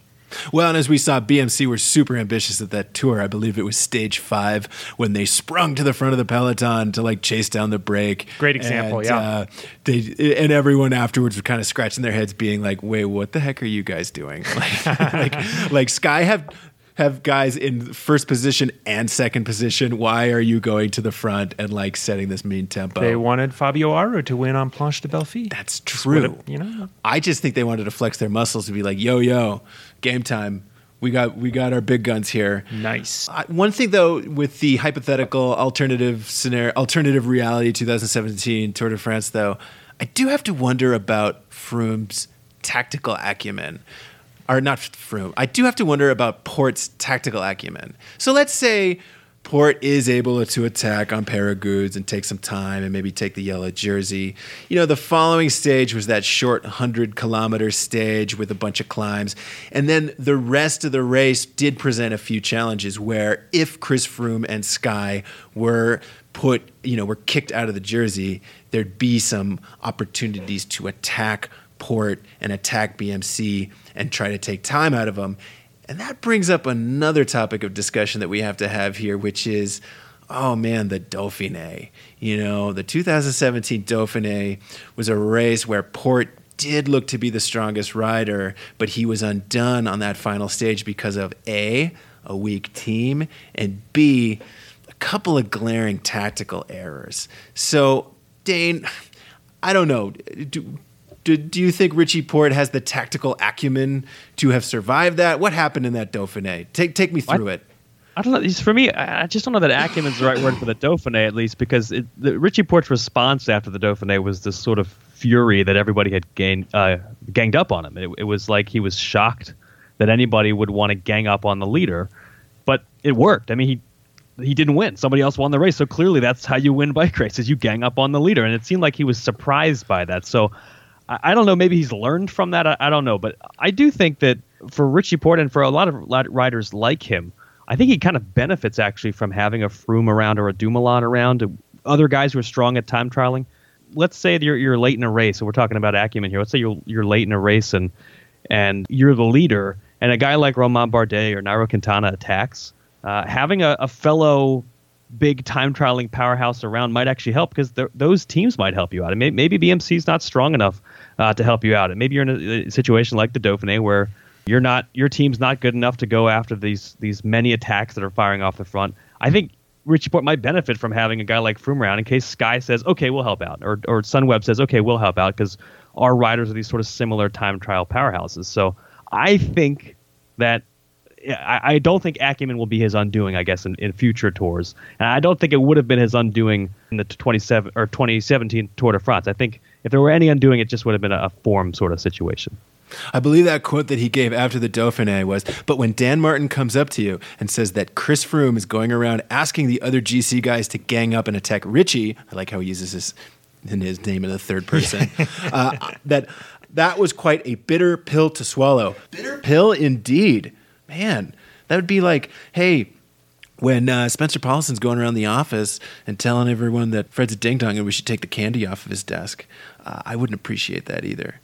Speaker 1: Well, and as we saw, BMC were super ambitious at that tour. I believe it was stage five when they sprung to the front of the peloton to like chase down the break.
Speaker 2: Great example,
Speaker 1: and,
Speaker 2: yeah.
Speaker 1: Uh, they and everyone afterwards was kind of scratching their heads, being like, "Wait, what the heck are you guys doing?" Like, like, like Sky have have guys in first position and second position. Why are you going to the front and like setting this mean tempo?
Speaker 2: They wanted Fabio Aru to win on Planche de Belfi.
Speaker 1: That's true.
Speaker 2: you know,
Speaker 1: I just think they wanted to flex their muscles to be like, "Yo, yo, game time." We got we got our big guns here.
Speaker 2: nice.
Speaker 1: Uh, one thing though, with the hypothetical alternative scenario, alternative reality 2017 Tour de France, though, I do have to wonder about Froome's tactical acumen, or not Froome. I do have to wonder about Porte's tactical acumen. So let's say Porte is able to attack on Peyragudes and take some time and maybe take the yellow jersey. You know, the following stage was that short 100 kilometer stage with a bunch of climbs. And then the rest of the race did present a few challenges where if Chris Froome and Sky were put, you know, were kicked out of the jersey, there'd be some opportunities to attack Porte and attack BMC and try to take time out of them. And that brings up another topic of discussion that we have to have here, which is, oh man, the Dauphiné. You know, the 2017 Dauphiné was a race where Porte did look to be the strongest rider, but he was undone on that final stage because of A, a weak team, and B, a couple of glaring tactical errors. So, Dane, I don't know. Do, do, do you think Richie Porte has the tactical acumen to have survived that? What happened in that Dauphiné? Take take me through it.
Speaker 3: I don't know. For me, I just don't know that acumen's the right word for the Dauphiné, at least, because it, the, Richie Porte's response after the Dauphiné was this sort of fury that everybody had gained, uh, ganged up on him. It, it was like he was shocked that anybody would want to gang up on the leader, but it worked. I mean, he he didn't win. Somebody else won the race, so clearly that's how you win bike races. You gang up on the leader, and it seemed like he was surprised by that. So I, I don't know. Maybe he's learned from that. I, I don't know, but I do think that for Richie Porte and for a lot of riders like him, I think he kind of benefits actually from having a Froome around or a Dumoulin around, other guys who are strong at time trialing. Let's say you're, you're late in a race, and we're talking about acumen here. Let's say you're you're late in a race and and you're the leader, and a guy like Romain Bardet or Nairo Quintana attacks, uh, having a, a, fellow big time trialing powerhouse around might actually help because those teams might help you out. And may, maybe BMC is not strong enough uh, to help you out. And maybe you're in a, a situation like the Dauphiné where you're not your team's not good enough to go after these these many attacks that are firing off the front. I think Richie Porte might benefit from having a guy like Froome around in case Sky says, "Okay, we'll help out," or or Sunweb says, "Okay, we'll help out," because our riders are these sort of similar time trial powerhouses. So I think that I, I don't think Acumen will be his undoing, I guess, in, in future tours, and I don't think it would have been his undoing in the 27 or 2017 Tour de France. I think if there were any undoing, it just would have been a, a form sort of situation.
Speaker 1: I believe that quote that he gave after the Dauphiné was, "But when Dan Martin comes up to you and says that Chris Froome is going around asking the other GC guys to gang up and attack Richie, I like how he uses his in his name in the third person. uh, that that was quite a bitter pill to swallow. Bitter pill indeed, man. That would be like, hey, when uh, Spencer Powlison's going around the office and telling everyone that Fred's a ding dong and we should take the candy off of his desk. Uh, I wouldn't appreciate that either.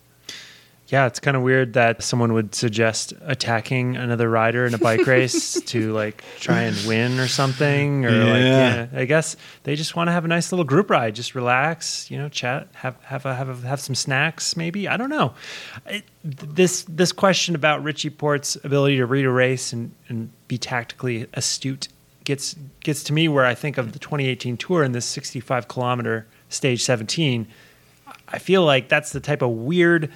Speaker 2: Yeah, it's kind of weird that someone would suggest attacking another rider in a bike race to like try and win or something, or yeah. like yeah, I guess they just want to have a nice little group ride, just relax, you know, chat, have have a, have a, have some snacks, maybe. I don't know. It, this this question about Richie Porte's ability to read a race and, and be tactically astute gets gets to me where I think of the 2018 tour and this 65 kilometer stage 17. I feel like that's the type of weird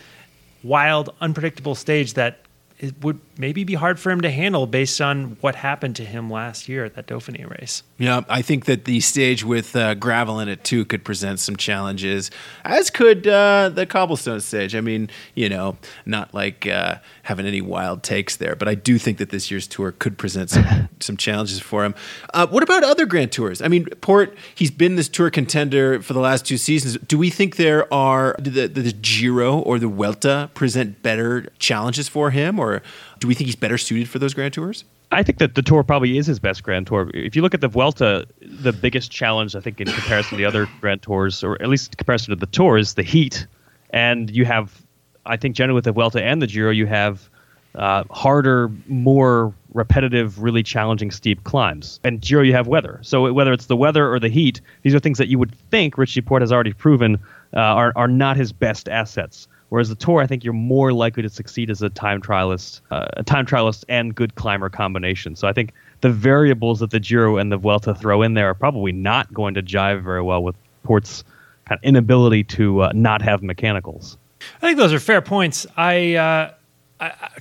Speaker 2: wild, unpredictable stage that it would maybe be hard for him to handle based on what happened to him last year at that Dauphiné race.
Speaker 1: Yeah, I think that the stage with uh, gravel in it too could present some challenges, as could uh, the cobblestone stage. I mean, you know, not like uh, having any wild takes there, but I do think that this year's tour could present some, some challenges for him. Uh, what about other Grand Tours? I mean, Porte, he's been this tour contender for the last two seasons. Do we think there are the, the, the Giro or the Vuelta present better challenges for him, or do we think he's better suited for those Grand Tours?
Speaker 3: I think that the tour probably is his best Grand Tour. If you look at the Vuelta, the biggest challenge I think in comparison to the other Grand Tours, or at least in comparison to the Tour, is the heat. And you have, I think, generally with the Vuelta and the Giro, you have uh, harder, more repetitive, really challenging steep climbs. And Giro, you have weather. So whether it's the weather or the heat, these are things that you would think Richie Porte has already proven uh, are are not his best assets. Whereas the tour, I think you're more likely to succeed as a time trialist, uh, a time trialist and good climber combination. So I think the variables that the Giro and the Vuelta throw in there are probably not going to jive very well with Porte's kind of inability to uh, not have mechanicals.
Speaker 2: I think those are fair points. I uh,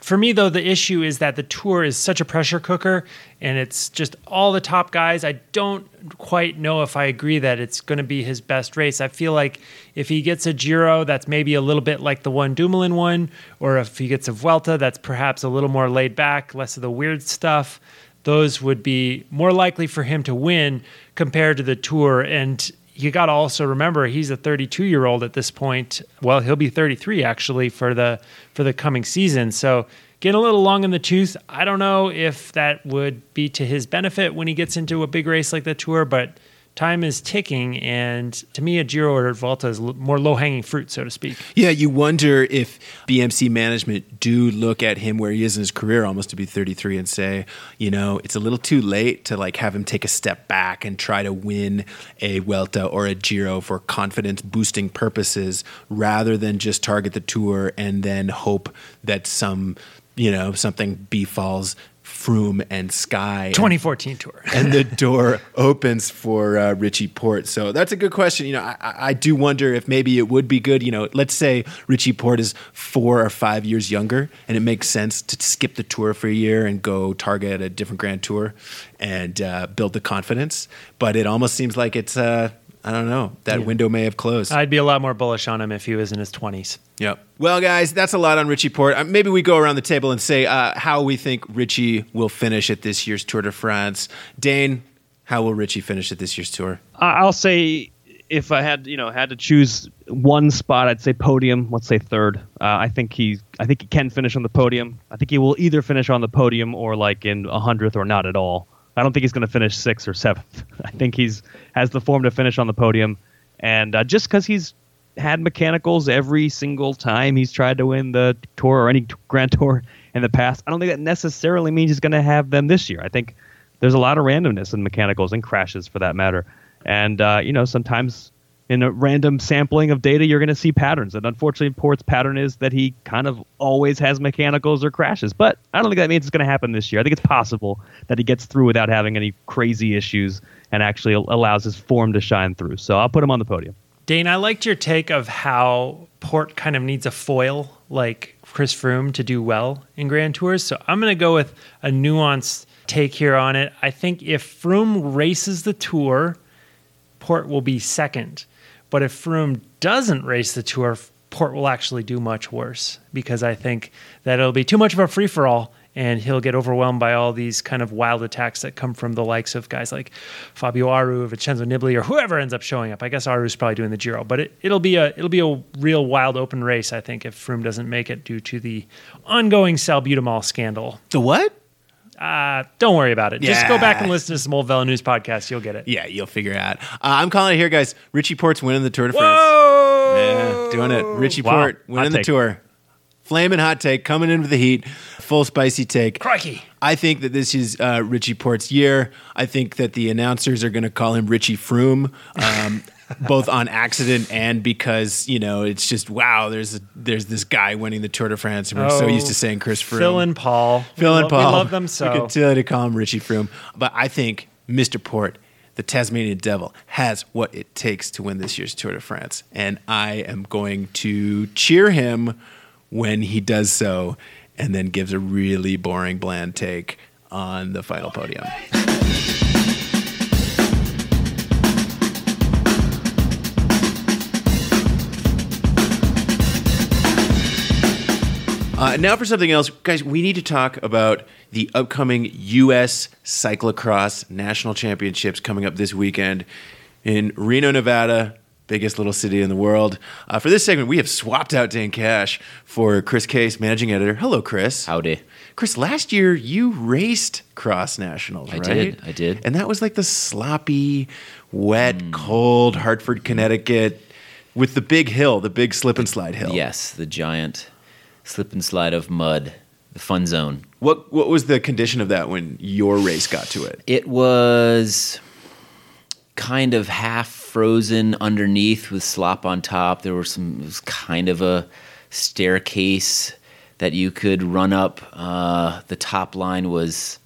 Speaker 2: for me though the issue is that the tour is such a pressure cooker and it's just all the top guys. I don't quite know if i agree that it's going to be his best race. I feel like if he gets a giro that's maybe a little bit like the one dumoulin won or if he gets a vuelta that's perhaps a little more laid back less of the weird stuff those would be more likely for him to win compared to the tour. And you got to also remember he's a 32 year old at this point. Well, he'll be 33 actually for the for the coming season. So getting a little long in the tooth. I don't know if that would be to his benefit when he gets into a big race like the Tour, but time is ticking, and to me, a Giro or a Vuelta is more low hanging fruit, so to speak.
Speaker 1: Yeah, you wonder if BMC management do look at him where he is in his career, almost to be 33, and say, you know, it's a little too late to like have him take a step back and try to win a Vuelta or a Giro for confidence boosting purposes, rather than just target the Tour and then hope that some you know something befalls Froome and Sky.
Speaker 2: 2014 tour.
Speaker 1: and the door opens for uh, Richie Porte. So that's a good question. You know, I, I, do wonder if maybe it would be good. You know, let's say Richie Porte is four or five years younger, and it makes sense to skip the tour for a year and go target a different Grand Tour and uh, build the confidence. But it almost seems like it's. Uh, I don't know. That yeah. window may have closed.
Speaker 2: I'd be a lot more bullish on him if he was in his 20s.
Speaker 1: Yep. Well, guys, that's a lot on Richie Porte. Uh, maybe we go around the table and say uh, how we think Richie will finish at this year's Tour de France. Dane, how will Richie finish at this year's tour?
Speaker 3: I'll say if I had, you know, had to choose one spot, I'd say podium. Let's say third. Uh, I think he, I think he can finish on the podium. I think he will either finish on the podium or like in a hundredth or not at all. I don't think he's going to finish sixth or seventh. I think he's has the form to finish on the podium, and uh, just because he's had mechanicals every single time he's tried to win the tour or any Grand Tour in the past. I don't think that necessarily means he's going to have them this year. I think there's a lot of randomness in mechanicals and crashes for that matter. And uh, you know, sometimes in a random sampling of data, you're going to see patterns. And unfortunately, Porte's pattern is that he kind of always has mechanicals or crashes. But I don't think that means it's going to happen this year. I think it's possible that he gets through without having any crazy issues and actually allows his form to shine through. So I'll put him on the podium.
Speaker 2: Dane, I liked your take of how Porte kind of needs a foil like Chris Froome to do well in Grand Tours. So I'm going to go with a nuanced take here on it. I think if Froome races the tour, Porte will be second. But if Froome doesn't race the tour, Porte will actually do much worse because I think that it'll be too much of a free for all and he'll get overwhelmed by all these kind of wild attacks that come from the likes of guys like Fabio Aru, Vincenzo Nibali, or whoever ends up showing up. I guess Aru's probably doing the Giro, but it, will be a it'll be a real wild open race. I think if Froome doesn't make it due to the ongoing salbutamol scandal.
Speaker 1: The what?
Speaker 2: Uh, don't worry about it. Just go back and listen to some old Velo News podcasts. You'll get it.
Speaker 1: Yeah, you'll figure it out. Uh, I'm calling it here, guys. Richie Porte's winning the Tour de France.
Speaker 2: Whoa!
Speaker 1: Yeah, doing it. Richie
Speaker 3: Wow. Porte
Speaker 1: winning the tour. Flaming hot take coming into the heat. Full spicy take.
Speaker 2: Crikey.
Speaker 1: I think that this is uh, Richie Porte's year. I think that the announcers are going to call him Richie Froome, um, both on accident and because you know it's just wow. There's a, there's this guy winning the Tour de France, and we're so
Speaker 2: Oh,
Speaker 1: used to oh, saying Chris Froome.
Speaker 2: Phil and Paul.
Speaker 1: Phil
Speaker 2: we
Speaker 1: and
Speaker 2: lo-
Speaker 1: Paul.
Speaker 2: We love them so.
Speaker 1: We
Speaker 2: so.
Speaker 1: continue to call him Richie Froome. But I think Mr. Porte, the Tasmanian Devil, has what it takes to win this year's Tour de France. And I am going to cheer him when he does so and then gives a really boring, bland take on the final podium. Uh, now for something else, guys. We need to talk about the upcoming U.S. Cyclocross National Championships coming up this weekend in Reno, Nevada, biggest little city in the world. Uh, for this segment, we have swapped out Dane Cash for Chris Case, managing editor. Hello, Chris.
Speaker 6: Howdy.
Speaker 1: Chris, last year you raced cross nationals,
Speaker 6: I
Speaker 1: right?
Speaker 6: did, I did.
Speaker 1: And that was like the sloppy, wet, cold Hartford, Connecticut with the big hill, the big slip and slide hill.
Speaker 6: Yes, the giant slip and slide of mud, the fun zone.
Speaker 1: What what was the condition of that when your race got to it?
Speaker 6: It was kind of half frozen underneath with slop on top. There were some, it was kind of a staircase that you could run up. Uh, the top line was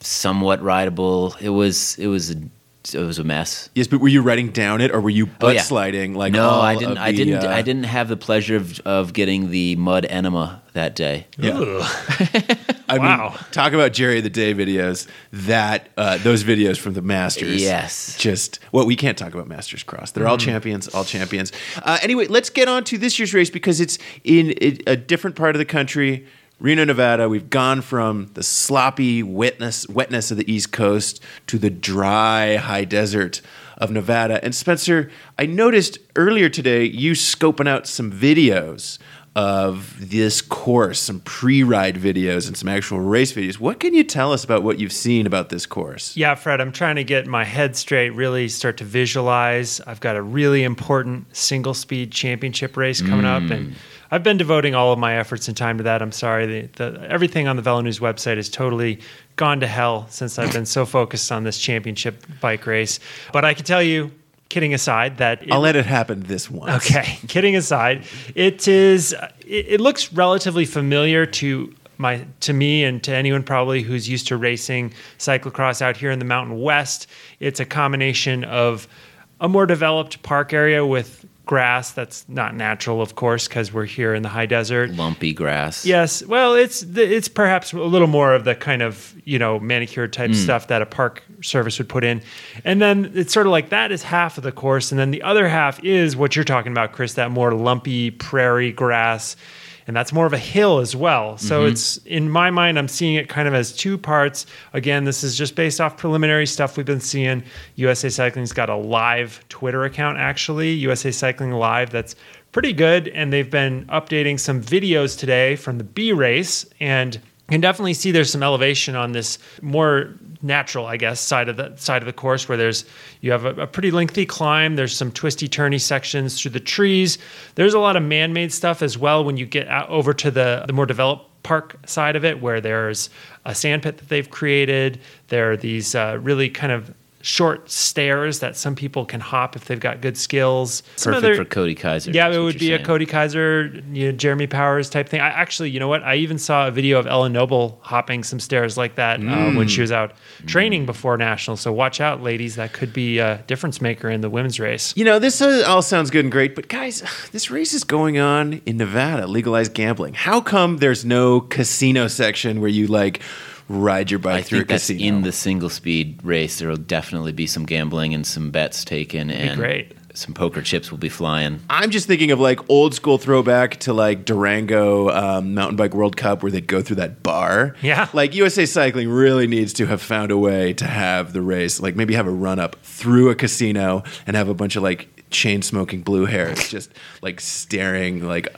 Speaker 6: somewhat rideable. It was, it was, a, it was a mess.
Speaker 1: Yes, but were you writing down it or were you butt sliding like
Speaker 6: Oh, no,
Speaker 1: all
Speaker 6: I didn't.
Speaker 1: of
Speaker 6: I didn't.
Speaker 1: uh,
Speaker 6: I didn't have the pleasure of, of getting the mud enema that day.
Speaker 1: Yeah. I
Speaker 2: Wow.
Speaker 1: mean, talk about Jerry the Day videos. That uh, those videos from the Masters.
Speaker 6: Yes.
Speaker 1: Just well, we can't talk about Masters Cross. They're all champions, all champions. Uh, anyway, let's get on to this year's race because it's in a different part of the country. Reno, Nevada. We've gone from the sloppy wetness, wetness of the East Coast to the dry high desert of Nevada. And Spencer, I noticed earlier today you scoping out some videos of this course, some pre-ride videos and some actual race videos. What can you tell us about what you've seen about this course?
Speaker 2: Yeah, Fred, I'm trying to get my head straight, really start to visualize. I've got a really important single speed championship race coming up, and mm. I've been devoting all of my efforts and time to that. I'm sorry, the, the, everything on the Velo News website has totally gone to hell since I've been so focused on this championship bike race. But I can tell you, kidding aside, that it,
Speaker 1: I'll let it happen this once.
Speaker 2: Okay, kidding aside, it is. It, it looks relatively familiar to my to me and to anyone probably who's used to racing cyclocross out here in the Mountain West. It's a combination of a more developed park area with grass that's not natural, of course, because we're here in the high desert.
Speaker 6: Lumpy grass.
Speaker 2: Yes, well, it's it's perhaps a little more of the kind of you know manicured type hmm. stuff that a park service would put in, and then it's sort of like that is half of the course, and then the other half is what you're talking about, Chris, that more lumpy prairie grass, and that's more of a hill as well. So mm-hmm. it's in my mind, I'm seeing it kind of as two parts. Again, this is just based off preliminary stuff we've been seeing. USA Cycling's got a live Twitter account actually, USA Cycling Live. That's pretty good, and they've been updating some videos today from the B race and. Can definitely see there's some elevation on this more natural, I guess, side of the side of the course where there's you have a, a, pretty lengthy climb. There's some twisty turny sections through the trees. There's a lot of man-made stuff as well when you get out over to the the more developed park side of it where there's a sand pit that they've created. There are these uh, really kind of short stairs that some people can hop if they've got good skills. Some
Speaker 6: Perfect other, for Cody Kaiser.
Speaker 2: Yeah, it would be saying. a Cody Kaiser, you know, Jeremy Powers type thing. I actually, you know what? I even saw a video of Ellen Noble hopping some stairs like that mm. uh, when she was out training mm. before nationals. So watch out, ladies. That could be a difference maker in the women's race.
Speaker 1: You know, this all sounds good and great, but guys, this race is going on in Nevada, legalized gambling. How come there's no casino section where you like ride your bike I through
Speaker 6: think
Speaker 1: a casino.
Speaker 6: That's in the single speed race. There will definitely be some gambling and some bets taken, and
Speaker 2: great.
Speaker 6: some poker chips will be flying.
Speaker 1: I'm just thinking of like old school throwback to like Durango um, Mountain Bike World Cup where they'd go through that bar.
Speaker 2: Yeah,
Speaker 1: like USA Cycling really needs to have found a way to have the race, like maybe have a run up through a casino and have a bunch of like chain smoking blue hairs just like staring like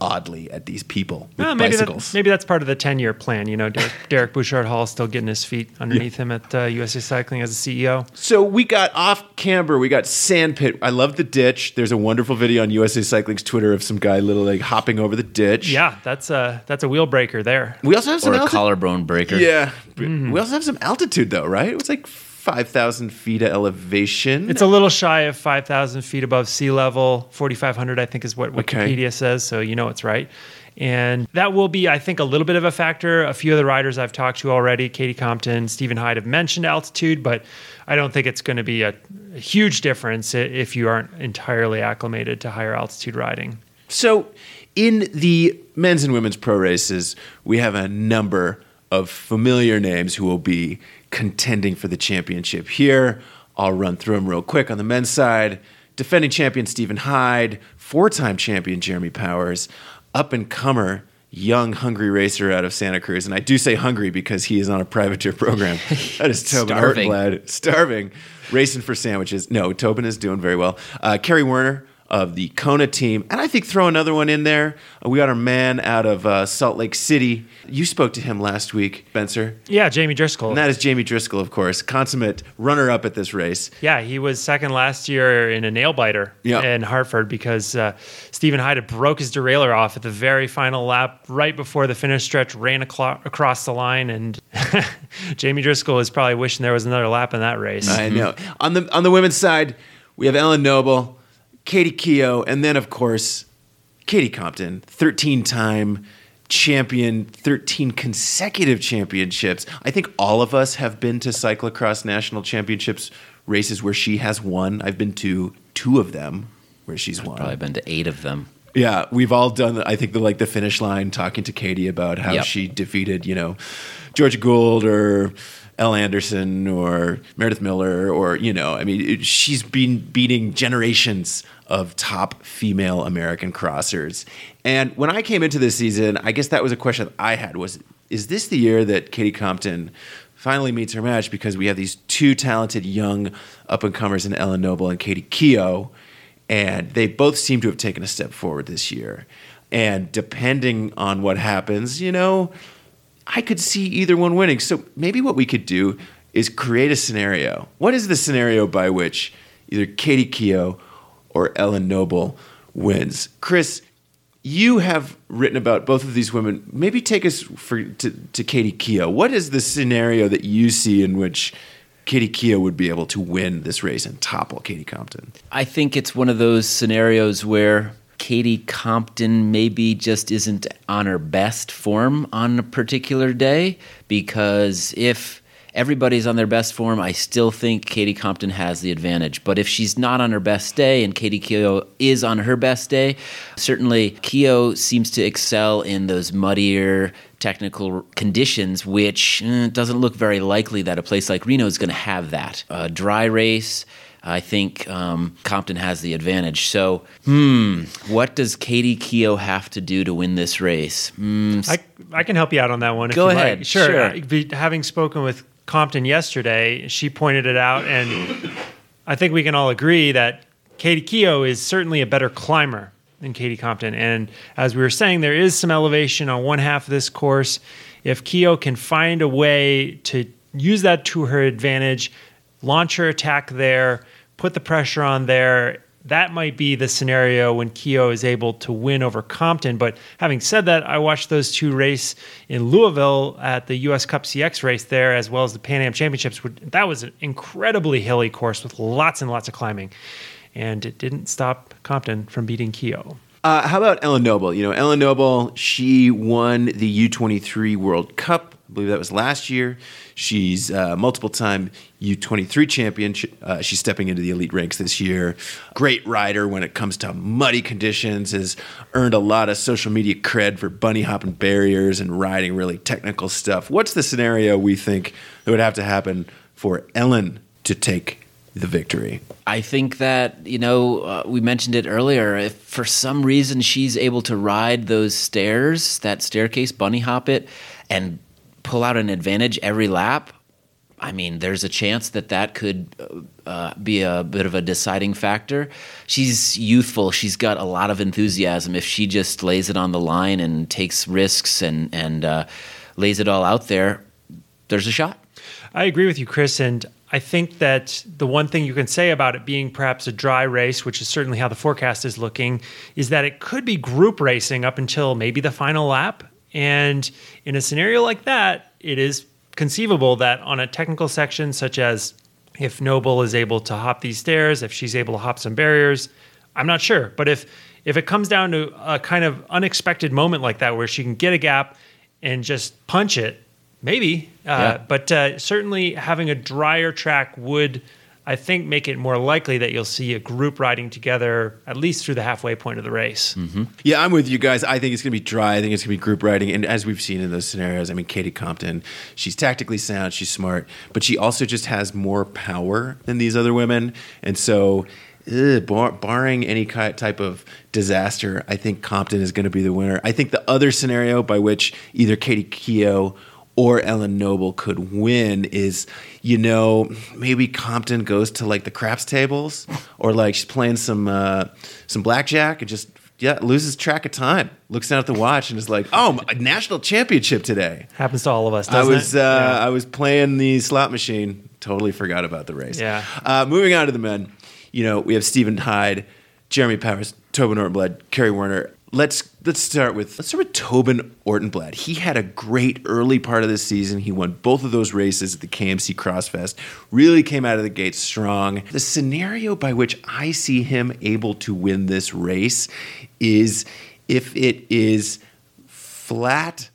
Speaker 1: oddly at these people with
Speaker 2: maybe
Speaker 1: bicycles.
Speaker 2: That, maybe that's part of the 10 year plan. You know, Derek, Derek Bouchard Hall still getting his feet underneath yeah. him at uh, USA Cycling as a CEO.
Speaker 1: So we got off camber, we got sandpit. I love the ditch. There's a wonderful video on USA Cycling's Twitter of some guy little like hopping over the ditch.
Speaker 2: Yeah, that's a that's a wheel breaker there.
Speaker 1: We also have some
Speaker 6: or a collarbone breaker.
Speaker 1: Yeah, mm-hmm. we also have some altitude though, right? It was like 5,000 feet of elevation.
Speaker 2: It's a little shy of 5,000 feet above sea level. 4,500, I think, is what Wikipedia okay. says. So you know it's right. And that will be, I think, a little bit of a factor. A few of the riders I've talked to already, Katie Compton, Stephen Hyde, have mentioned altitude, but I don't think it's going to be a, a huge difference if you aren't entirely acclimated to higher altitude riding.
Speaker 1: So, in the men's and women's pro races, we have a number of familiar names who will be contending for the championship here. I'll run through them real quick. On the men's side, defending champion Stephen Hyde, four time champion Jeremy Powers, up and comer young hungry racer out of Santa Cruz. And I do say hungry because he is on a privateer program. That is Tobin Starving. Starving. Racing for sandwiches. No, Tobin is doing very well. Uh, Kerry Werner of the Kona team. And I think throw another one in there. We got our man out of uh, Salt Lake City. You spoke to him last week, Spencer.
Speaker 2: Yeah, Jamie Driscoll.
Speaker 1: And that is Jamie Driscoll, of course, consummate runner up at this race.
Speaker 2: Yeah, he was second last year in a nail biter yep. in Hartford because uh, Stephen Hyde broke his derailleur off at the very final lap right before the finish stretch, ran aclo- across the line. And Jamie Driscoll is probably wishing there was another lap in that race.
Speaker 1: I know. on the on the women's side, we have Ellen Noble Katie Keough, and then of course Katie Compton, 13 time champion, 13 consecutive championships. I think all of us have been to cyclocross national championships races where she has won. I've been to two of them where she's
Speaker 6: I've
Speaker 1: won.
Speaker 6: Probably been to eight of them.
Speaker 1: Yeah, we've all done. I think the like the finish line, talking to Katie about how yep. she defeated, you know, Georgia Gould or Elle Anderson or Meredith Miller or you know, I mean, it, she's been beating generations of top female American crossers. And when I came into this season, I guess that was a question I had was is this the year that Katie Compton finally meets her match because we have these two talented young up and comers in Ellen Noble and Katie Keough and they both seem to have taken a step forward this year. And depending on what happens, you know, I could see either one winning. So maybe what we could do is create a scenario. What is the scenario by which either Katie Keough or Ellen Noble wins? Chris, you have written about both of these women. Maybe take us for, to, to Katie Keough. What is the scenario that you see in which Katie Keough would be able to win this race and topple Katie Compton?
Speaker 6: I think it's one of those scenarios where Katie Compton maybe just isn't on her best form on a particular day because if everybody's on their best form, I still think Katie Compton has the advantage. But if she's not on her best day and Katie Keough is on her best day, certainly Keough seems to excel in those muddier technical conditions, which eh, doesn't look very likely that a place like Reno is going to have that. A dry race, I think um, Compton has the advantage. So, hmm, what does Katie Keough have to do to win this race?
Speaker 2: Hmm, I, I can help you out on that one.
Speaker 6: Go ahead.
Speaker 2: Like. Sure. sure. Having spoken with Compton yesterday, she pointed it out, and I think we can all agree that Katie Keough is certainly a better climber than Katie Compton. And as we were saying, there is some elevation on one half of this course. If Keough can find a way to use that to her advantage, launch her attack there, put the pressure on there. That might be the scenario when Keough is able to win over Compton. But having said that, I watched those two race in Louisville at the US Cup CX race there, as well as the Pan Am Championships. That was an incredibly hilly course with lots and lots of climbing. And it didn't stop Compton from beating Keough.
Speaker 1: Uh, how about Ellen Noble? You know, Ellen Noble, she won the U23 World Cup. I believe that was last year. She's uh, multiple time U23 champion. Uh, she's stepping into the elite ranks this year. Great rider when it comes to muddy conditions, has earned a lot of social media cred for bunny hopping barriers and riding really technical stuff. What's the scenario we think that would have to happen for Ellen to take the victory?
Speaker 6: I think that, you know, uh, we mentioned it earlier. If for some reason she's able to ride those stairs, that staircase, bunny hop it, and pull out an advantage every lap, I mean, there's a chance that that could uh, be a bit of a deciding factor. She's youthful. She's got a lot of enthusiasm. If she just lays it on the line and takes risks and and uh, lays it all out there, there's a shot.
Speaker 2: I agree with you, Chris. And I think that the one thing you can say about it being perhaps a dry race, which is certainly how the forecast is looking, is that it could be group racing up until maybe the final lap. And in a scenario like that, it is conceivable that on a technical section, such as if Noble is able to hop these stairs, if she's able to hop some barriers, I'm not sure. But if if it comes down to a kind of unexpected moment like that where she can get a gap and just punch it Maybe, uh, yeah. but uh, certainly having a drier track would, I think, make it more likely that you'll see a group riding together at least through the halfway point of the race.
Speaker 1: Mm-hmm. Yeah, I'm with you guys. I think it's going to be dry. I think it's going to be group riding, and as we've seen in those scenarios, I mean, Katie Compton, she's tactically sound, she's smart, but she also just has more power than these other women, and so. Ugh, bar, barring any type of disaster, I think Compton is going to be the winner. I think the other scenario by which either Katie Keough or Ellen Noble could win is, you know, maybe Compton goes to like the craps tables or like she's playing some uh, some blackjack and just yeah loses track of time. Looks down at the watch and is like, "Oh, a national championship today."
Speaker 2: Happens to all of us.
Speaker 1: I was
Speaker 2: uh,
Speaker 1: yeah. I was playing the slot machine. Totally forgot about the race.
Speaker 2: Yeah.
Speaker 1: Uh, moving on to the men. You know, we have Stephen Hyde, Jeremy Powers, Tobin Ortenblad, Kerry Werner let's let's start with let's start with Tobin Ortenblad. He had a great early part of the season. He won both of those races at the KMC Crossfest. Really came out of the gate strong. The scenario by which I see him able to win this race is if it is flat,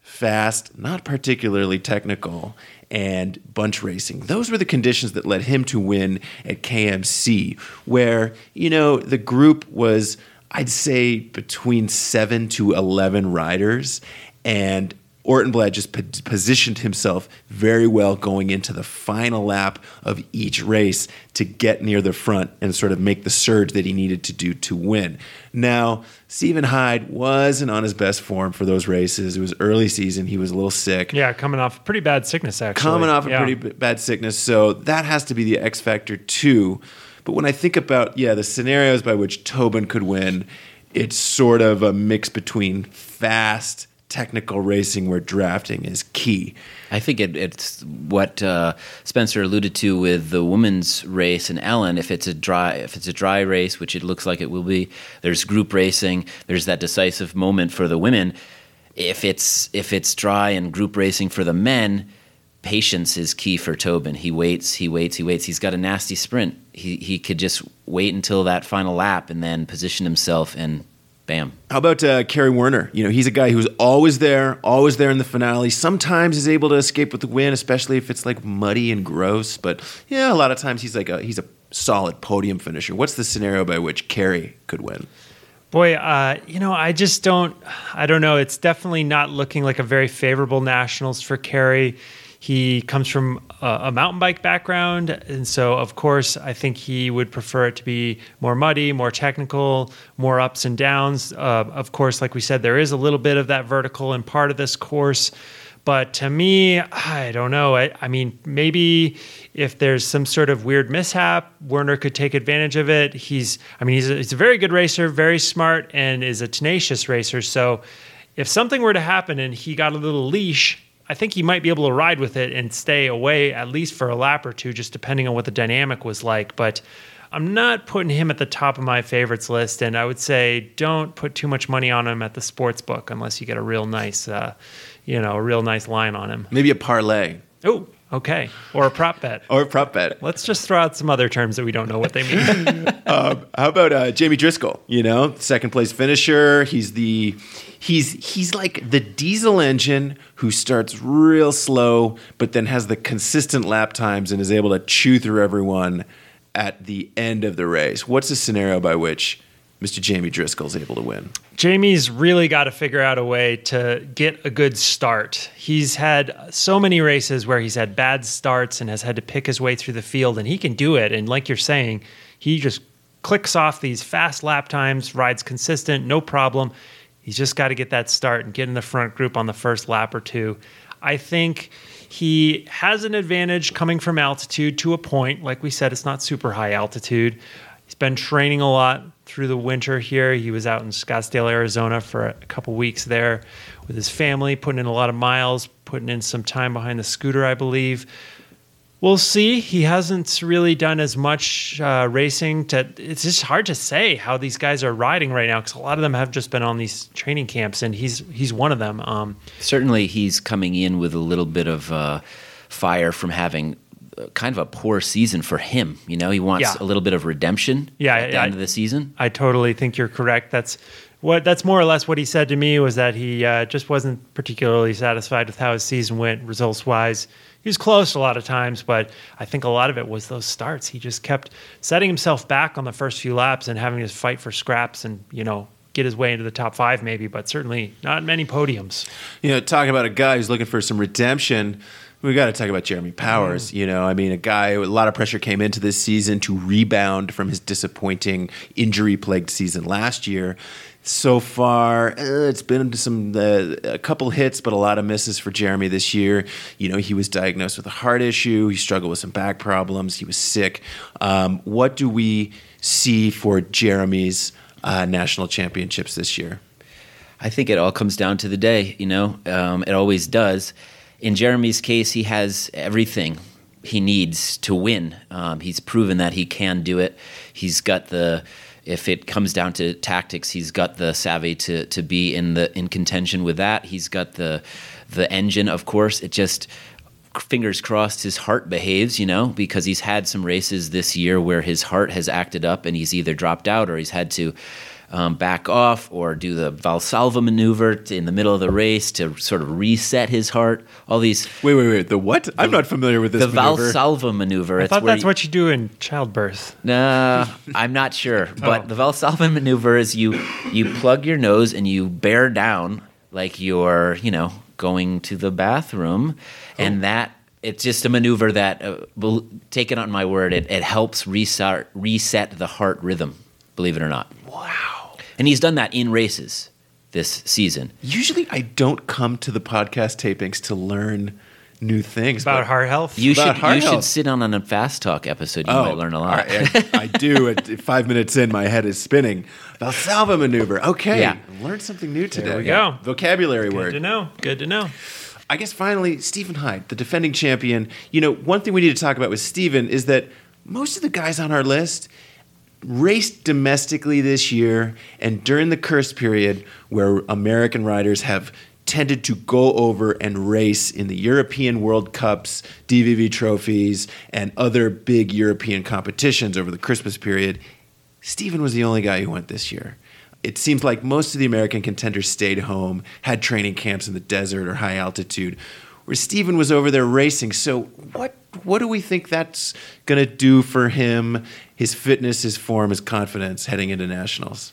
Speaker 1: fast, not particularly technical, and bunch racing. Those were the conditions that led him to win at KMC, where, you know, the group was I'd say between seven to 11 riders. And Ortenblad just positioned himself very well going into the final lap of each race to get near the front and sort of make the surge that he needed to do to win. Now, Stephen Hyde wasn't on his best form for those races. It was early season. He was a little sick.
Speaker 2: Yeah, coming off pretty bad sickness, actually.
Speaker 1: Coming off
Speaker 2: yeah.
Speaker 1: a pretty bad sickness. So that has to be the X factor, too. But when I think about, yeah, the scenarios by which Tobin could win, it's sort of a mix between fast technical racing where drafting is key.
Speaker 6: I think it, it's what uh, Spencer alluded to with the women's race and Ellen. If it's a dry, if it's a dry race, which it looks like it will be, there's group racing. There's that decisive moment for the women. If it's if it's dry and group racing for the men, patience is key for Tobin. He waits, he waits, he waits. He's got a nasty sprint. He he could just wait until that final lap and then position himself and bam.
Speaker 1: How about uh, Kerry Werner? You know, he's a guy who's always there, always there in the finale. Sometimes is able to escape with the win, especially if it's like muddy and gross. But yeah, a lot of times he's like a he's a solid podium finisher. What's the scenario by which Kerry could win?
Speaker 2: Boy, uh, you know, I just don't. I don't know. It's definitely not looking like a very favorable nationals for Kerry. He comes from a, mountain bike background, and so of course I think he would prefer it to be more muddy, more technical, more ups and downs. Uh, of course, like we said, there is a little bit of that vertical in part of this course. But to me, I don't know. I, I, mean, maybe if there's some sort of weird mishap, Werner could take advantage of it. He's, I mean, he's a, he's a very good racer, very smart, and is a tenacious racer. So if something were to happen and he got a little leash, I think he might be able to ride with it and stay away at least for a lap or two, just depending on what the dynamic was like. But I'm not putting him at the top of my favorites list, and I would say don't put too much money on him at the sports book unless you get a real nice, uh, you know, a real nice line on him.
Speaker 1: Maybe a parlay
Speaker 2: Oh, okay, or a prop bet.
Speaker 1: or a prop bet.
Speaker 2: Let's just throw out some other terms that we don't know what they mean.
Speaker 1: How about uh, Jamie Driscoll? You know, second place finisher. He's the he's he's like the diesel engine who starts real slow, but then has the consistent lap times and is able to chew through everyone at the end of the race. What's the scenario by which Mr. Jamie Driscoll is able to win?
Speaker 2: Jamie's really got to figure out a way to get a good start. He's had so many races where he's had bad starts and has had to pick his way through the field, and he can do it. And like you're saying, he just clicks off these fast lap times, rides consistent, no problem. He's just got to get that start and get in the front group on the first lap or two. I think he has an advantage coming from altitude to a point. Like we said, it's not super high altitude. He's been training a lot through the winter here. He was out in Scottsdale, Arizona for a couple weeks there with his family, putting in a lot of miles, putting in some time behind the scooter, I believe. We'll see. He hasn't really done as much uh, racing. To it's just hard to say how these guys are riding right now because a lot of them have just been on these training camps, and he's he's one of them. Um,
Speaker 6: Certainly, he's coming in with a little bit of uh, fire from having kind of a poor season for him. You know, he wants
Speaker 2: Yeah.
Speaker 6: a little bit of redemption
Speaker 2: Yeah,
Speaker 6: at the
Speaker 2: I-
Speaker 6: end of the season.
Speaker 2: I totally think you're correct. That's what that's more or less what he said to me was that he uh, just wasn't particularly satisfied with how his season went results wise. He was close a lot of times, but I think a lot of it was those starts. He just kept setting himself back on the first few laps and having to fight for scraps and you know get his way into the top five maybe, but certainly not many podiums.
Speaker 1: You know, talking about a guy who's looking for some redemption, we got to talk about Jeremy Powers. You know, I mean, a guy, a lot of pressure came into this season to rebound from his disappointing injury plagued season last year. So far, uh, it's been some uh, a couple hits, but a lot of misses for Jeremy this year. You know, he was diagnosed with a heart issue. He struggled with some back problems. He was sick. Um, what do we see for Jeremy's uh, national championships this year?
Speaker 6: I think it all comes down to the day, you know, um, it always does. In Jeremy's case, he has everything he needs to win. Um, he's proven that he can do it. He's got the, if it comes down to tactics, he's got the savvy to, to be in the in contention with that. He's got the the engine, of course. It just fingers crossed his heart behaves, you know, because he's had some races this year where his heart has acted up and he's either dropped out or he's had to um, back off or do the Valsalva maneuver to, in the middle of the race to sort of reset his heart. All these
Speaker 1: Wait, wait, wait. The what? I'm not familiar with this
Speaker 6: the
Speaker 1: maneuver.
Speaker 6: Valsalva maneuver.
Speaker 2: I
Speaker 6: it's
Speaker 2: thought that's
Speaker 6: you-
Speaker 2: what you do in childbirth.
Speaker 6: Nah, I'm not sure. But
Speaker 2: Oh.
Speaker 6: the Valsalva maneuver is you you plug your nose and you bear down like you're, you know, going to the bathroom, and that it's just a maneuver that, uh, bel- take it on my word, it, it helps reset reset the heart rhythm. Believe it or not.
Speaker 1: wow.
Speaker 6: And he's done that in races this season.
Speaker 1: Usually, I don't come to the podcast tapings to learn new things
Speaker 2: About heart health.
Speaker 6: You
Speaker 1: About
Speaker 6: should
Speaker 1: heart
Speaker 6: you should sit on on a fast talk episode. You
Speaker 1: Oh,
Speaker 6: might learn a lot.
Speaker 1: I, I, I do. At five minutes in, my head is spinning. Valsalva maneuver. Okay,
Speaker 6: Yeah.
Speaker 1: learned something new today.
Speaker 2: There we go.
Speaker 1: Vocabulary
Speaker 2: Good
Speaker 1: word.
Speaker 2: to know. Good to know.
Speaker 1: I guess finally, Stephen Hyde, the defending champion. You know, one thing we need to talk about with Stephen is that most of the guys on our list raced domestically this year and during the Kerst period where American riders have tended to go over and race in the European World Cups, DVV trophies, and other big European competitions over the Christmas period. Stephen was the only guy who went this year. It seems like most of the American contenders stayed home, had training camps in the desert or high altitude, where Stephen was over there racing. So, what what do we think that's going to do for him, his fitness, his form, his confidence heading into nationals?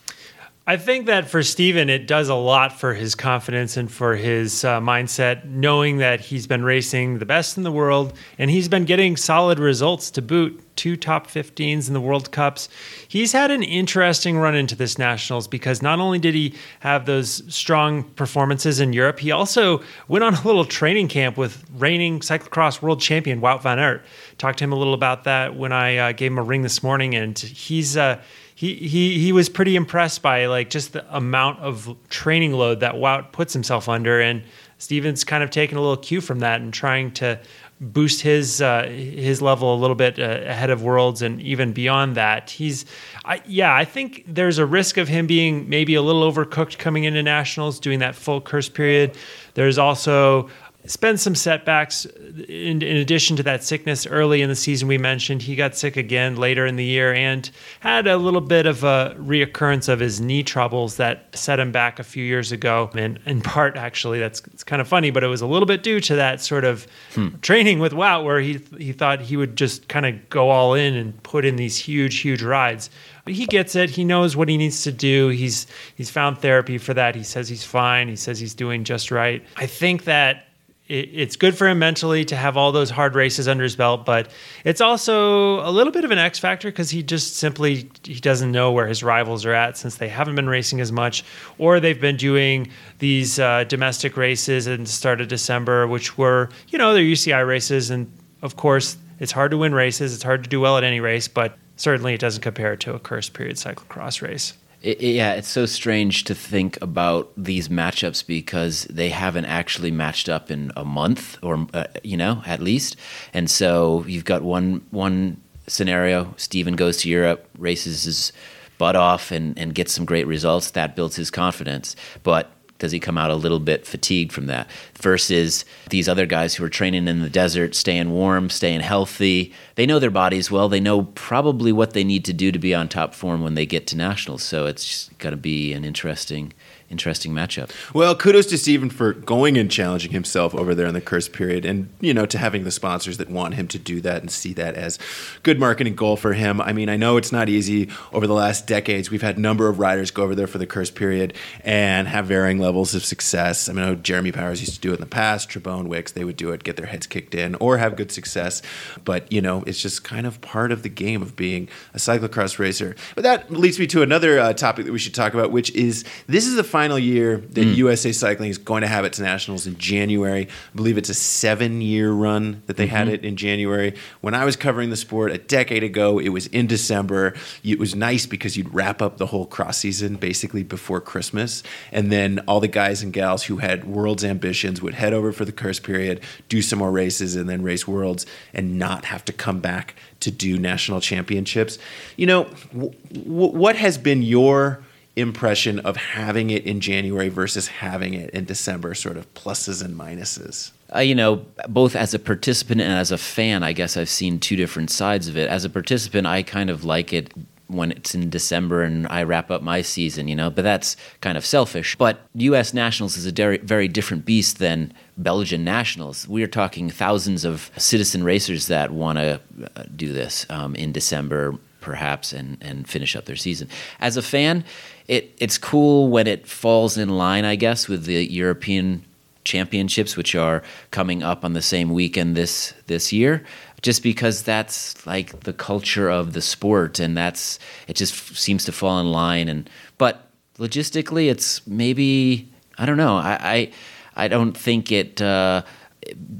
Speaker 2: I think that for Stephen, it does a lot for his confidence and for his uh, mindset, knowing that he's been racing the best in the world and he's been getting solid results to boot. Two top 15s in the World Cups. He's had an interesting run into this Nationals because not only did he have those strong performances in Europe, he also went on a little training camp with reigning cyclocross world champion Wout van Aert. Talked to him a little about that when I uh, gave him a ring this morning, and he's. Uh, he he he was pretty impressed by like just the amount of training load that Wout puts himself under, and Stephen's kind of taking a little cue from that and trying to boost his uh, his level a little bit uh, ahead of Worlds and even beyond that. He's, I, yeah, I think there's a risk of him being maybe a little overcooked coming into nationals, doing that full Kerst period. There's also spent some setbacks in, in, addition to that sickness early in the season we mentioned he got sick again later in the year and had a little bit of a reoccurrence of his knee troubles that set him back a few years ago and in part actually that's it's kind of funny but it was a little bit due to that sort of hmm. training with Wout where he he thought he would just kind of go all in and put in these huge huge rides but he gets it. He knows what he needs to do. He's he's found therapy for that. He says he's fine. He says he's doing just right. I think that it's good for him mentally to have all those hard races under his belt, but it's also a little bit of an X factor because he just simply he doesn't know where his rivals are at since they haven't been racing as much, or they've been doing these uh, domestic races in the start of December, which were you know they're UCI races, and of course it's hard to win races, it's hard to do well at any race, but certainly it doesn't compare to a Kerst period cyclocross race.
Speaker 6: It, yeah, it's so strange to think about these matchups because they haven't actually matched up in a month, or uh, you know, at least. And so you've got one one scenario: Stephen goes to Europe, races his butt off, and and gets some great results. That builds his confidence. But does he come out a little bit fatigued from that? Versus these other guys who are training in the desert staying warm staying healthy. They know their bodies well. They know probably what they need to do to be on top form when they get to nationals. So it's going to be an interesting interesting matchup.
Speaker 1: Well, kudos to Stephen for going and challenging himself over there in the Kerst period, and you know to having the sponsors that want him to do that and see that as good marketing goal for him. I mean, I know it's not easy. Over the last decades, we've had a number of riders go over there for the Kerst period and have varying levels of success. I mean, I Jeremy Powers used to do it in the past. Trebon Wicks, they would do it, get their heads kicked in, or have good success. But you know, it's just kind of part of the game of being a cyclocross racer. But that leads me to another uh, topic that we should talk about, which is this is the final year that mm. USA Cycling is going to have its nationals in January. I believe it's a seven year run that they mm-hmm. had it in January. When I was covering the sport a decade ago, it was in December. It was nice because you'd wrap up the whole cross season basically before Christmas. And then all the guys and gals who had world's ambitions would head over for the Kerst period, do some more races, and then race worlds and not have to come back to do national championships. You know, w- w- what has been your impression of having it in January versus having it in December, sort of pluses and minuses?
Speaker 6: Uh, you know, both as a participant and as a fan, I guess I've seen two different sides of it. As a participant, I kind of like it when it's in December and I wrap up my season, you know, but that's kind of selfish. But US Nationals is a very, very different beast than Belgian Nationals. We are talking thousands of citizen racers that want to uh, do this um, in December, perhaps, and, and finish up their season. As a fan, it it's cool when it falls in line, I guess, with the European championships, which are coming up on the same weekend this this year. Just because that's like the culture of the sport, and that's it just seems to fall in line. And but logistically, it's maybe I don't know. I I, I don't think it, uh,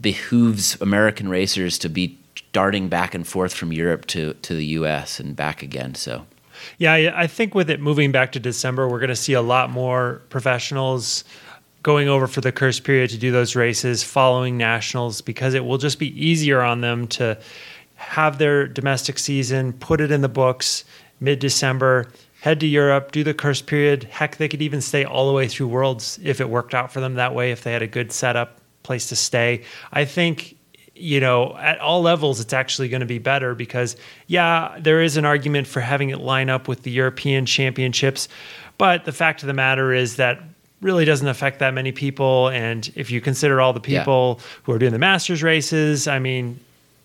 Speaker 6: behooves American racers to be darting back and forth from Europe to to the U.S. and back again. So.
Speaker 2: Yeah, I think with it moving back to December, we're going to see a lot more professionals going over for the Kerst period to do those races following nationals because it will just be easier on them to have their domestic season, put it in the books mid December, head to Europe, do the Kerst period. Heck, they could even stay all the way through Worlds if it worked out for them that way, if they had a good setup, place to stay. I think you know, at all levels, it's actually going to be better because, yeah, there is an argument for having it line up with the European Championships. But the fact of the matter is that really doesn't affect that many people. And if you consider all the people yeah. who are doing the Masters races, I mean,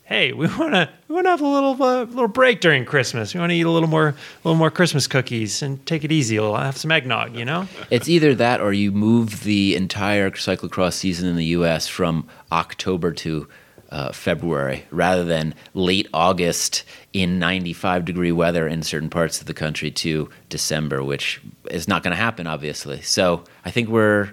Speaker 2: hey, we want to we want to have a little uh, little break during Christmas. We want to eat a little more a little more Christmas cookies and take it easy. We'll have some eggnog, you know.
Speaker 6: It's either that or you move the entire cyclocross season in the U.S. from October to uh, February rather than late August in 95 degree weather in certain parts of the country to December, which is not going to happen, obviously. So I think we're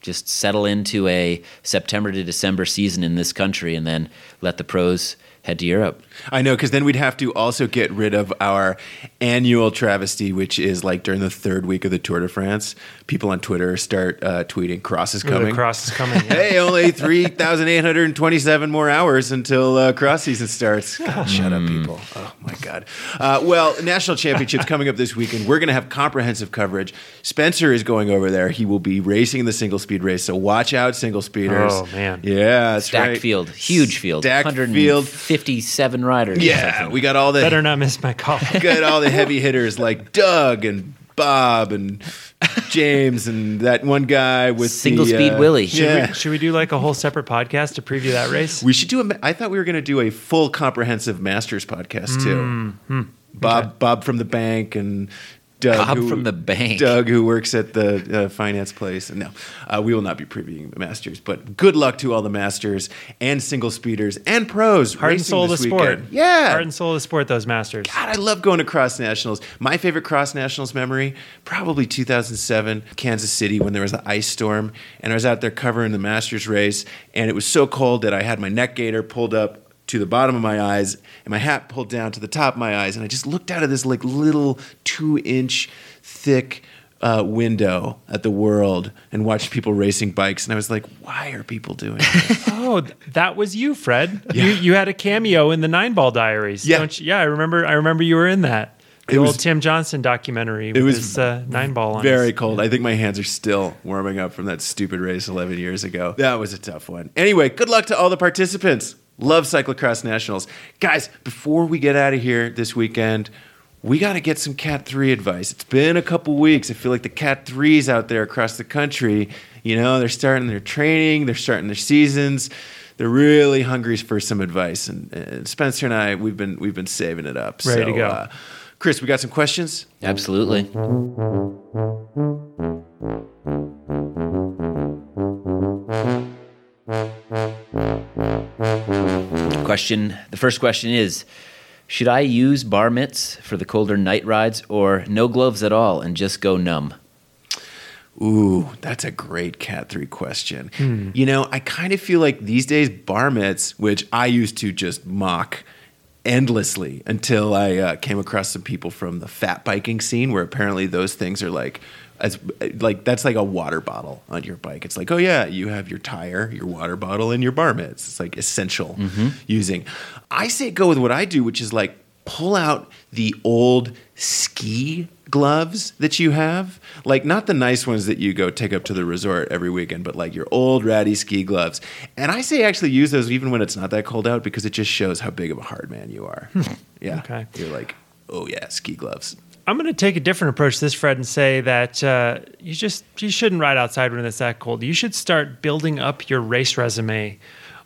Speaker 6: just settle into a September to December season in this country, and then let the pros head to Europe.
Speaker 1: I know, because then we'd have to also get rid of our annual travesty, which is like during the third week of the Tour de France, people on Twitter start uh, tweeting cross is
Speaker 2: Ooh,
Speaker 1: coming.
Speaker 2: The cross is coming. yeah.
Speaker 1: hey, only 3,827 more hours until uh, cross season starts. God, shut up, people. Oh, my God. Uh, well, National Championships coming up this weekend. We're going to have comprehensive coverage. Spencer is going over there. He will be racing in the single speed race, so watch out, single speeders.
Speaker 2: Oh, man.
Speaker 1: Yeah, that's
Speaker 6: Stacked
Speaker 1: right.
Speaker 6: field, huge field,
Speaker 1: Stacked field.
Speaker 6: 157 riders.
Speaker 1: Yeah, we got all the
Speaker 2: Better not miss my call.
Speaker 1: got all the heavy hitters like Doug and Bob and James and that one guy with
Speaker 6: Single
Speaker 1: the,
Speaker 6: speed
Speaker 1: uh,
Speaker 6: Willie.
Speaker 2: Should,
Speaker 1: Yeah.
Speaker 2: we, should we do like a whole separate podcast to preview that race?
Speaker 1: We should do a. I thought we were going to do a full comprehensive Masters podcast too. Bob, Bob from the bank, and Doug
Speaker 6: Bob
Speaker 1: who-
Speaker 6: from the bank.
Speaker 1: Doug who works at the uh, finance place. No, uh, we will not be previewing the Masters. But good luck to all the Masters and single speeders and pros.
Speaker 2: Heart and
Speaker 1: racing
Speaker 2: soul of the
Speaker 1: this
Speaker 2: sport.
Speaker 1: Yeah,
Speaker 2: Heart and soul of the sport, those masters.
Speaker 1: God, I love going to cross nationals. My favorite cross nationals memory, probably 2007, Kansas City, when there was the ice storm, and I was out there covering the Masters race, and it was so cold that I had my neck gaiter pulled up to the bottom of my eyes and my hat pulled down to the top of my eyes, and I just looked out of this like little two-inch thick. Uh, window at the world and watched people racing bikes, and I was like, "Why are people doing this?"
Speaker 2: Oh, that was you, Fred. You you had a cameo in the Nine Ball Diaries.
Speaker 1: Yeah.
Speaker 2: don't you? yeah. I remember. I remember you were in that. The
Speaker 1: It
Speaker 2: old
Speaker 1: was-
Speaker 2: Tim Johnson documentary. With
Speaker 1: was
Speaker 2: his, uh, Nine Ball on.
Speaker 1: Very
Speaker 2: his-
Speaker 1: cold. I think my hands are still warming up from that stupid race 11 years ago. That was a tough one. Anyway, good luck to all the participants. Love Cyclocross Nationals. Guys, before we get out of here this weekend, we got to get some Cat 3 advice. It's been a couple weeks. I feel like the Cat 3s out there across the country, you know, they're starting their training, they're starting their seasons. They're really hungry for some advice, and, and Spencer and I, we've been we've been saving it up.
Speaker 2: Ready
Speaker 1: so,
Speaker 2: to go.
Speaker 1: Uh, Chris, we got some questions.
Speaker 6: Absolutely. Question The first question is Should I use bar mitts for the colder night rides or no gloves at all and just go numb?
Speaker 1: Ooh, that's a great Cat 3 question. You know, I kind of feel like these days bar mitts, which I used to just mock endlessly until I uh, came across some people from the fat biking scene where apparently those things are like as like that's like a water bottle on your bike. It's like, oh yeah, you have your tire, your water bottle, and your bar mitts. It's like essential mm-hmm. using. I say go with what I do, which is like pull out the old ski gloves that you have. Like not the nice ones that you go take up to the resort every weekend, but like your old ratty ski gloves. And I say actually use those even when it's not that cold out because it just shows how big of a hard man you are. Hmm. yeah.
Speaker 2: Okay.
Speaker 1: You're like, oh yeah, ski gloves.
Speaker 2: I'm going to take a different approach to this, Fred, and say that uh, you just you shouldn't ride outside when it's that cold. You should start building up your race resume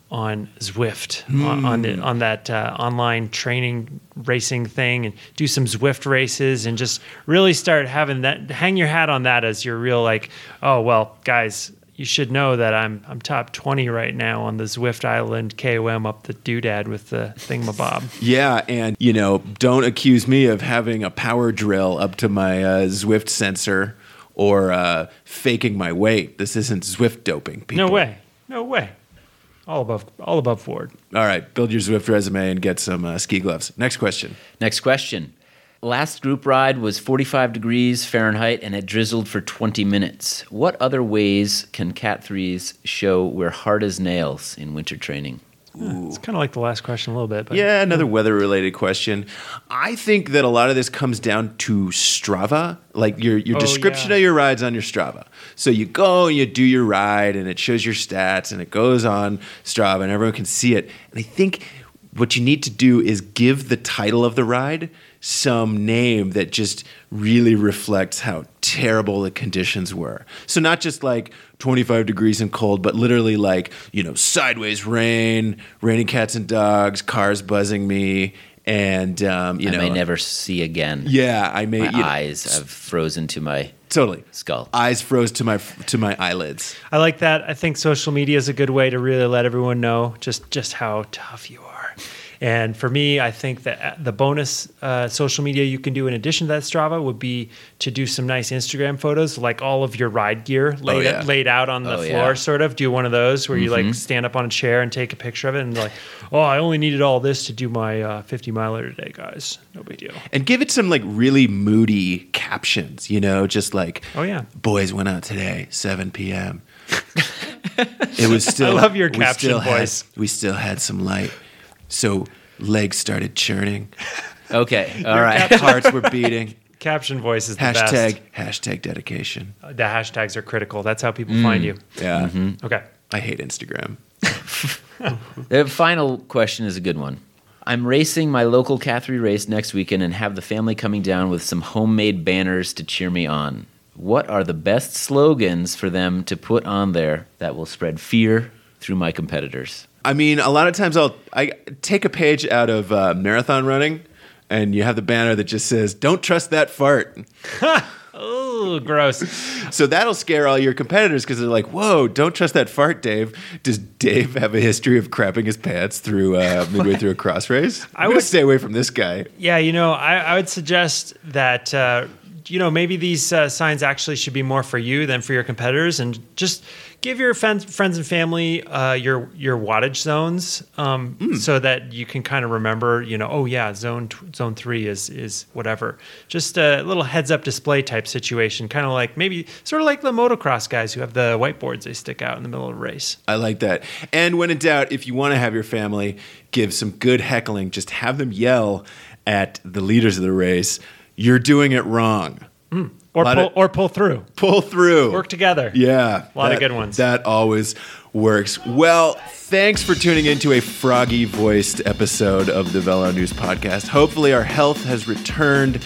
Speaker 2: on Zwift on, on the on that uh, online training racing thing, and do some Zwift races, and just really start having that. Hang your hat on that as your real like. Oh well, guys. You should know that I'm I'm top twenty right now on the Zwift Island KOM up the doodad with the thingamabob.
Speaker 1: Yeah, and you know, don't accuse me of having a power drill up to my uh, Zwift sensor or uh, faking my weight. This isn't Zwift doping. People.
Speaker 2: No way, no way. All above all above board.
Speaker 1: All right, build your Zwift resume and get some uh, ski gloves. Next question.
Speaker 6: Next question. Last group ride was 45 degrees Fahrenheit and it drizzled for 20 minutes. What other ways can Cat 3s show we're hard as nails in winter training?
Speaker 2: It's kind of like the last question a little bit, but
Speaker 1: Yeah, another weather related question. I think that a lot of this comes down to Strava, like your, your
Speaker 2: Oh,
Speaker 1: description
Speaker 2: yeah.
Speaker 1: of your rides on your Strava. So you go and you do your ride and it shows your stats and it goes on Strava and everyone can see it. And I think what you need to do is give the title of the ride some name that just really reflects how terrible the conditions were. So not just like 25 degrees and cold, but literally like, you know, sideways rain, raining cats and dogs, cars buzzing me, and um, you
Speaker 6: I
Speaker 1: know,
Speaker 6: may never see again.
Speaker 1: yeah, I may
Speaker 6: My
Speaker 1: you know,
Speaker 6: eyes have frozen to my
Speaker 1: totally.
Speaker 6: skull.
Speaker 1: Eyes froze to my to my eyelids.
Speaker 2: I like that. I think social media is a good way to really let everyone know just just how tough you are. And for me, I think that uh, the bonus uh, social media you can do in addition to that Strava would be to do some nice Instagram photos, like all of your ride gear laid,
Speaker 1: yeah.
Speaker 2: laid out on the
Speaker 6: Oh,
Speaker 2: floor,
Speaker 6: yeah.
Speaker 2: sort of. Do one of those where you like stand up on a chair and take a picture of it, and like, oh, I only needed all this to do my uh, 50 miler today, guys. No big deal.
Speaker 1: And give it some like really moody captions, you know, just like
Speaker 2: Oh, yeah.
Speaker 1: boys went out today, 7 p.m. it was still
Speaker 2: I love your caption
Speaker 1: still had- we still had some light. So legs started churning.
Speaker 6: Okay, all right.
Speaker 1: Hearts were beating.
Speaker 2: Caption voice is the
Speaker 1: Hashtag
Speaker 2: best.
Speaker 1: hashtag dedication.
Speaker 2: Uh, the hashtags are critical. That's how people find mm. you.
Speaker 1: Yeah. Mm-hmm.
Speaker 2: Okay.
Speaker 1: I hate Instagram.
Speaker 6: The final question is a good one. I'm racing my local Cat 3 race next weekend and have the family coming down with some homemade banners to cheer me on. What are the best slogans for them to put on there that will spread fear through my competitors?
Speaker 1: I mean, a lot of times I'll I take a page out of uh, marathon running, and you have the banner that just says "Don't trust that fart."
Speaker 2: Oh, gross.
Speaker 1: So that'll scare all your competitors because they're like, "Whoa, don't trust that fart, Dave." Does Dave have a history of crapping his pants through uh, midway through a cross race?
Speaker 2: I
Speaker 1: I'm gonna
Speaker 2: would-
Speaker 1: stay away from this guy.
Speaker 2: Yeah, you know, I, I would suggest that uh, you know maybe these uh, signs actually should be more for you than for your competitors, and just give your friends, friends and family uh, your your wattage zones, um, so that you can kind of remember. You know, oh yeah, zone t- zone three is is whatever. Just a little heads up display type situation, kind of like maybe sort of like the motocross guys who have the whiteboards they stick out in the middle of a race.
Speaker 1: I like that. And when in doubt, if you want to have your family give some good heckling, just have them yell at the leaders of the race, "You're doing it wrong."
Speaker 2: Or pull,
Speaker 1: of-
Speaker 2: or pull through,
Speaker 1: Pull through.
Speaker 2: work together.
Speaker 1: Yeah.
Speaker 2: A lot of good ones.
Speaker 1: That always works. Well, thanks for tuning into a froggy voiced episode of the VeloNews Podcast. Hopefully, our health has returned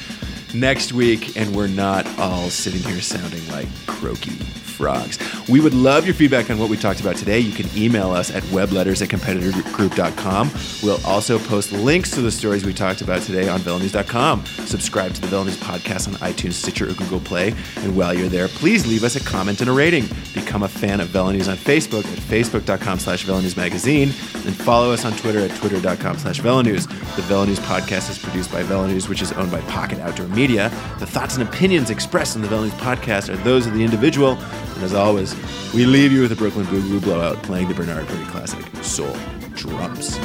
Speaker 1: next week and we're not all sitting here sounding like croaky frogs. We would love your feedback on what we talked about today. You can email us at webletters at competitorgroup.com. We'll also post links to the stories we talked about today on velonews.com. Subscribe to the News Podcast on iTunes, Stitcher, or Google Play. And while you're there, please leave us a comment and a rating. Become a fan of News on Facebook at facebook.com slash News Magazine. And follow us on Twitter at twitter.com slash News. The News Podcast is produced by News, which is owned by Pocket Outdoor Media. The thoughts and opinions expressed in the News Podcast are those of the individual. And as always, we leave you with a Brooklyn Boogaloo Blowout playing the Bernard Purdie classic, Soul Drums.